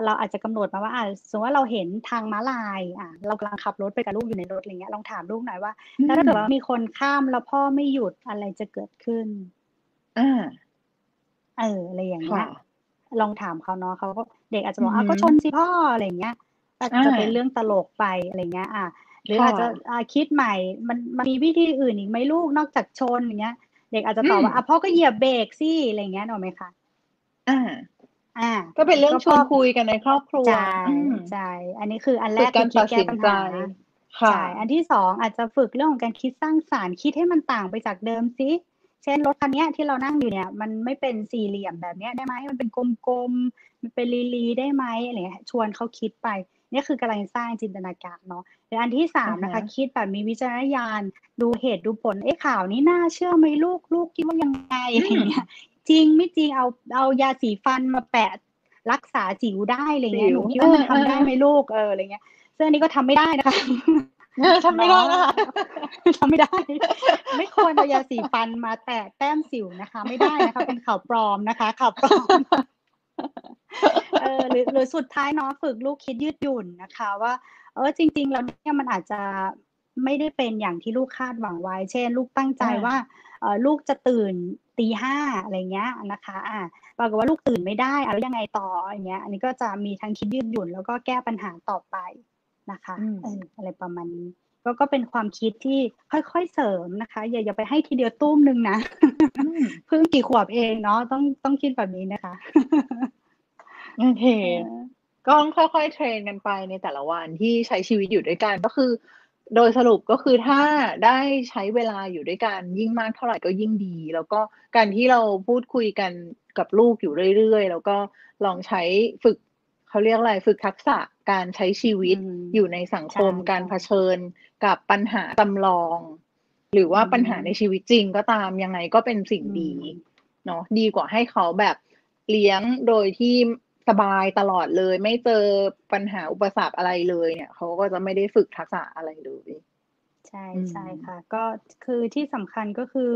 เราอาจจะกำหนดมาว่าอ่าสมมติว่าเราเห็นทางม้าลายอะเรากำลังขับรถไปกับลูกอยู่ในรถอะไรเงี้ยลองถามลูกหน่อยว่า ถ้าเกิดว่ามีคนข้ามแล้วพ่อไม่หยุดอะไรจะเกิดขึ้น อ่าเออ อะไรอย่างเงี้ยลองถามเขาเนาะ เขาก็ เด็กอาจจะบอกอะก็ชนสิพ่อ อะไรเงี้ย อาจจะเป็นเรื่องตลกไป อะไรเงี้ยอะหรืออาจจะคิดใหม่ มัน มันมีวิธีอื่นอีกไหมลูกนอกจากชน อย่างเงี้ย เด็กอาจจะตอบว่าอะพ่อก็เหยียบเบรกสิ อะไรเงี้ยหนูไหมคะอ่าอ่าก็เป็นเรื่องชวนคุยกันในครอบครัวใช่ใช่ อันนี้คืออันแรกคือคิดแก้ปัญหาใช่อันที่สองอาจจะฝึกเรื่องของการคิดสร้างสารรค์ คิดให้มันต่างไปจากเดิมสิ เช่นรถคันนี้ที่เรานั่งอยู่เนี่ยมันไม่เป็นสี่เหลี่ยมแบบนี้ได้ไหมมันเป็นกลมๆมันเป็นลีๆได้ไหมอะไรเงี้ยชวนเขาคิดไปนี่คือกำลังสร้างจินตนาการเนาะหรืออันที่สามนะคะคิดแบบมีวิจารณญาณดูเหตุดูผลเอ๊ะข่าวนี้น่าเชื่อไหมลูกลูกคิดว่ายังไงอะไรเงี้ยจริงไม่จริงเอาเอายาสีฟันมาแปะรักษาสิวได้อะไรเงี้ยหนูคิดว่ามันทำได้ไหมลูกเอออะไรเงี้ยซึ่งอันนี้ก็ทำไม่ได้นะคะ ทำไม่ได้นะคะทำไม่ได้ ไม่ควรเอายาสีฟันมาแตะแต้มสิวนะคะ ไม่ได้นะคะ เป็นข่าวปลอมนะคะข่าวปลอมเออหรือหรือสุดท้ายเนาะฝึกลูกคิดยืดหยุ่นนะคะ ว่า เออจริง ๆ แล้วเนี่ยมันอาจจะไม่ได้เป็นอย่างที่ลูกคาดหวังไว้ เช่น ลูกตั้งใจว่าเออลูกจะตื่นตีห้าอะไรเงี้ยนะคะ อ่าปรากฏว่าลูกตื่นไม่ได้อะไรยังไงต่ออย่างเงี้ย อันนี้ก็จะมีทั้งคิดยืดหยุ่นแล้วก็แก้ปัญหาต่อไป นะคะเอออะไรประมาณนี้ก็ก็เป็นความคิดที่ค่อยๆเสริมนะคะ อย่าอย่าไปให้ทีเดียวตุ้มนึงนะเพิ่งกี่ขวบเองเนาะต้องต้องคิดแบบนี้นะคะโอเคก็ต้องค่อยๆเทรนกันไปในแต่ละวันที่ใช้ชีวิตอยู่ด้วยกันก็คือ โดยสรุปก็คือถ้าได้ใช้เวลาอยู่ด้วยกันยิ่งมากเท่าไหร่ก็ยิ่งดี แล้วก็การที่เราพูดคุยกันกับลูกอยู่เรื่อยๆ แล้วก็ลองใช้ฝึก เขาเรียกอะไรฝึกทักษะการใช้ชีวิตอยู่ในสังคมการเผชิญกับปัญหาจำลอง หรือว่าปัญหาในชีวิตจริงก็ตามยังไงก็เป็นสิ่งดีเนาะดีกว่าให้เขาแบบเลี้ยงโดยที่สบายตลอดเลย ไม่เจอปัญหาอุปสรรคอะไรเลยเนี่ย เขาก็จะไม่ได้ฝึกทักษะอะไรเลย ใช่ใช่ค่ะ ก็คือที่สำคัญ ก็คือ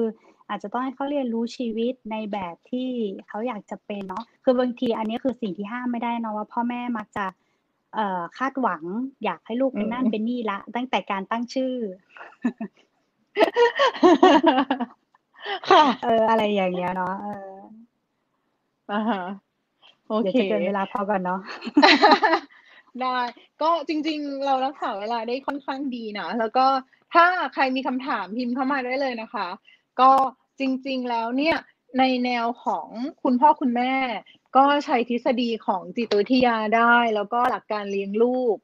อาจจะต้องให้เขาเรียนรู้ชีวิตในแบบที่เขาอยากจะเป็นเนาะ คือบางทีอันนี้ คือสิ่งที่ห้ามไม่ได้นะว่า พ่อแม่มักจะ เอ่อ คาดหวังอยากให้ลูกเป็นนั่นเป็นนี่ละตั้งแต่การตั้งชื่อ ค่ะ เออ อะไรอย่างเงี้ยเนาะ เอออ่าฮะ โอเคเกินเวลา พอก่อนเนาะ ได้ ก็จริง ๆ เรารักษาเวลาได้ค่อนข้างดีนะ แล้วก็ ถ้าใครมีคำถามพิมพ์เข้ามาได้เลยนะคะ ก็จริงๆแล้วเนี่ยในแนวของคุณพ่อคุณแม่ ก็ใช้ทฤษฎีของจิตวิทยาได้ แล้วก็หลักการเลี้ยงลูก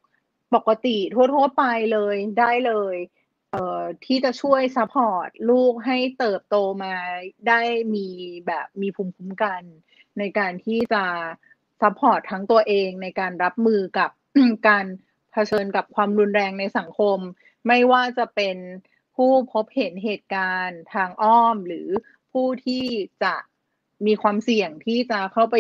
ปกติทั่วๆไปเลยได้เลยเอ่อที่จะช่วย support ลูกให้เติบโตมาได้มีแบบมีภูมิคุ้มกัน ในการที่จะ support ทั้งตัวเองในการรับมือกับการเผชิญกับความรุนแรงในสังคม ไม่ว่าจะเป็นผู้พบเห็นเหตุการณ์ทางอ้อม หรือผู้ที่จะมีความเสี่ยงที่จะเข้าไป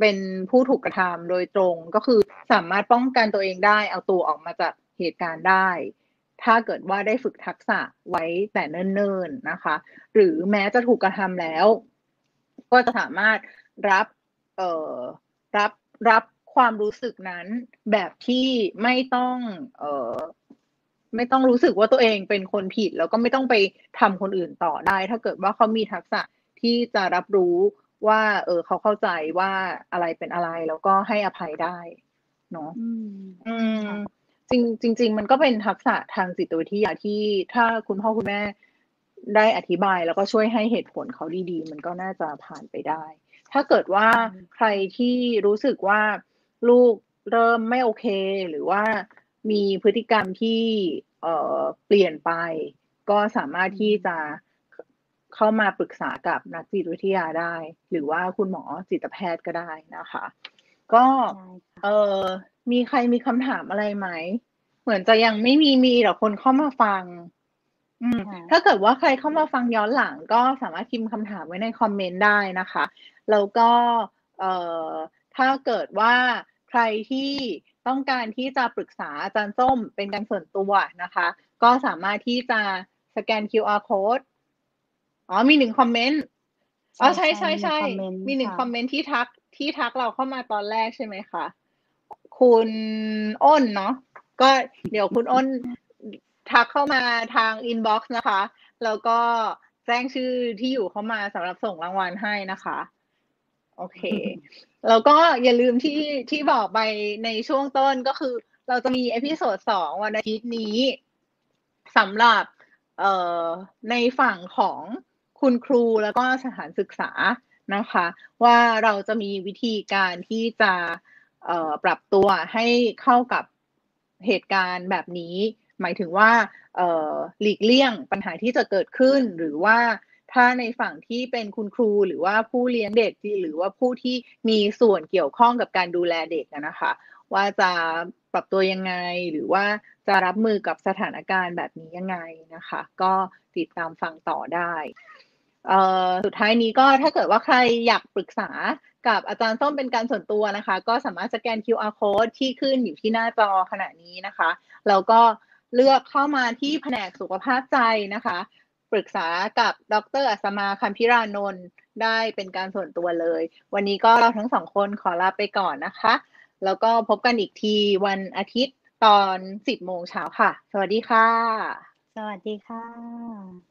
เป็นผู้ถูกกระทำโดยตรงก็คือสามารถป้องกันตัวเองได้ เอาตัวออกมาจากเหตุการณ์ได้ ถ้าเกิดว่าได้ฝึกทักษะไว้แต่เนิ่นๆนะคะ หรือแม้จะถูกกระทำแล้ว ก็จะสามารถรับเอ่อรับรับความรู้สึกนั้นแบบที่ไม่ต้องเอ่อ ไม่ต้องรู้สึกว่าตัวเองเป็นคนผิด แล้วก็ไม่ต้องไปทำคนอื่นต่อได้ ถ้าเกิดว่าเขามีทักษะที่จะรับรู้ว่า เออเขาเข้าใจว่าอะไรเป็นอะไร แล้วก็ให้อภัยได้เนาะอืมจริงจริงๆมันก็เป็นทักษะทางจิตวิทยาที่ถ้าคุณพ่อคุณแม่ได้อธิบายแล้วก็ช่วยให้เหตุผลเขาดีๆ มันก็น่าจะผ่านไปได้ ถ้าเกิดว่าใครที่รู้สึกว่าลูกเริ่มไม่โอเค หรือว่า มีพฤติกรรมที่เอ่อเปลี่ยนไป ก็สามารถที่จะเข้ามาปรึกษากับนักจิตวิทยาได้ หรือว่าคุณหมอจิตแพทย์ก็ได้นะคะ ก็เออมีใครมีคำถามอะไรไหม เหมือนจะยังไม่มีมีแต่คนเข้ามาฟัง อืมค่ะถ้าเกิดว่าใครเข้ามาฟังย้อนหลัง ก็สามารถพิมพ์คำถามไว้ในคอมเมนต์ได้นะคะ แล้วก็เอ่อถ้าเกิดว่าใครที่ ต้องการที่จะปรึกษาอาจารย์ส้มเป็นการส่วนตัวนะคะ ก็สามารถที่จะสแกน QR code อ๋อมีหนึ่ง comment อ๋อใช่ใช่ใช่มี comment มีหนึ่งค่ะ comment ที่ทักที่ทักเราเข้ามาตอนแรกใช่ไหมคะคุณอ้นเนาะก็เดี๋ยวคุณอ้นทักเข้ามาทาง inbox นะคะ แล้วก็แจ้งชื่อที่อยู่เข้ามาสำหรับส่งรางวัลให้นะคะ โอเค แล้วก็อย่าลืมที่ที่บอกไปในช่วงต้นก็คือ เราจะมี episode สองวันอาทิตย์นี้สำหรับเอ่อในฝั่งของคุณครูแล้วก็สถานศึกษานะคะ ว่าเราจะมีวิธีการที่จะเอ่อปรับตัวให้เข้ากับเหตุการณ์แบบนี้ หมายถึงว่าเอ่อหลีกเลี่ยงปัญหาที่จะเกิดขึ้นหรือว่า ถ้าในฝั่งที่เป็นคุณครูหรือว่าผู้เลี้ยงเด็กที่หรือว่าผู้ที่มีส่วนเกี่ยวข้องกับการดูแลเด็กนะคะ ว่าจะปรับตัวยังไงหรือว่าจะรับมือกับสถานการณ์แบบนี้ยังไงนะคะ ก็ติดตามฟังต่อได้สุดท้ายนี้ก็ถ้าเกิดว่าใครอยากปรึกษากับอาจารย์ส้มเป็นการส่วนตัวนะคะ ก็สามารถสแกน QR code ที่ขึ้นอยู่ที่หน้าจอขณะนี้นะคะ แล้วก็เลือกเข้ามาที่แผนกสุขภาพใจนะคะ ปรึกษากับดรอัสมาคัมพิรานนท์ได้เป็นการส่วนตัวเลย วันนี้ก็เราทั้งสองคนขอลาไปก่อนนะคะ แล้วก็พบกันอีกทีวันอาทิตย์ตอน 10 โมงเช้าค่ะ สวัสดีค่ะ สวัสดีค่ะ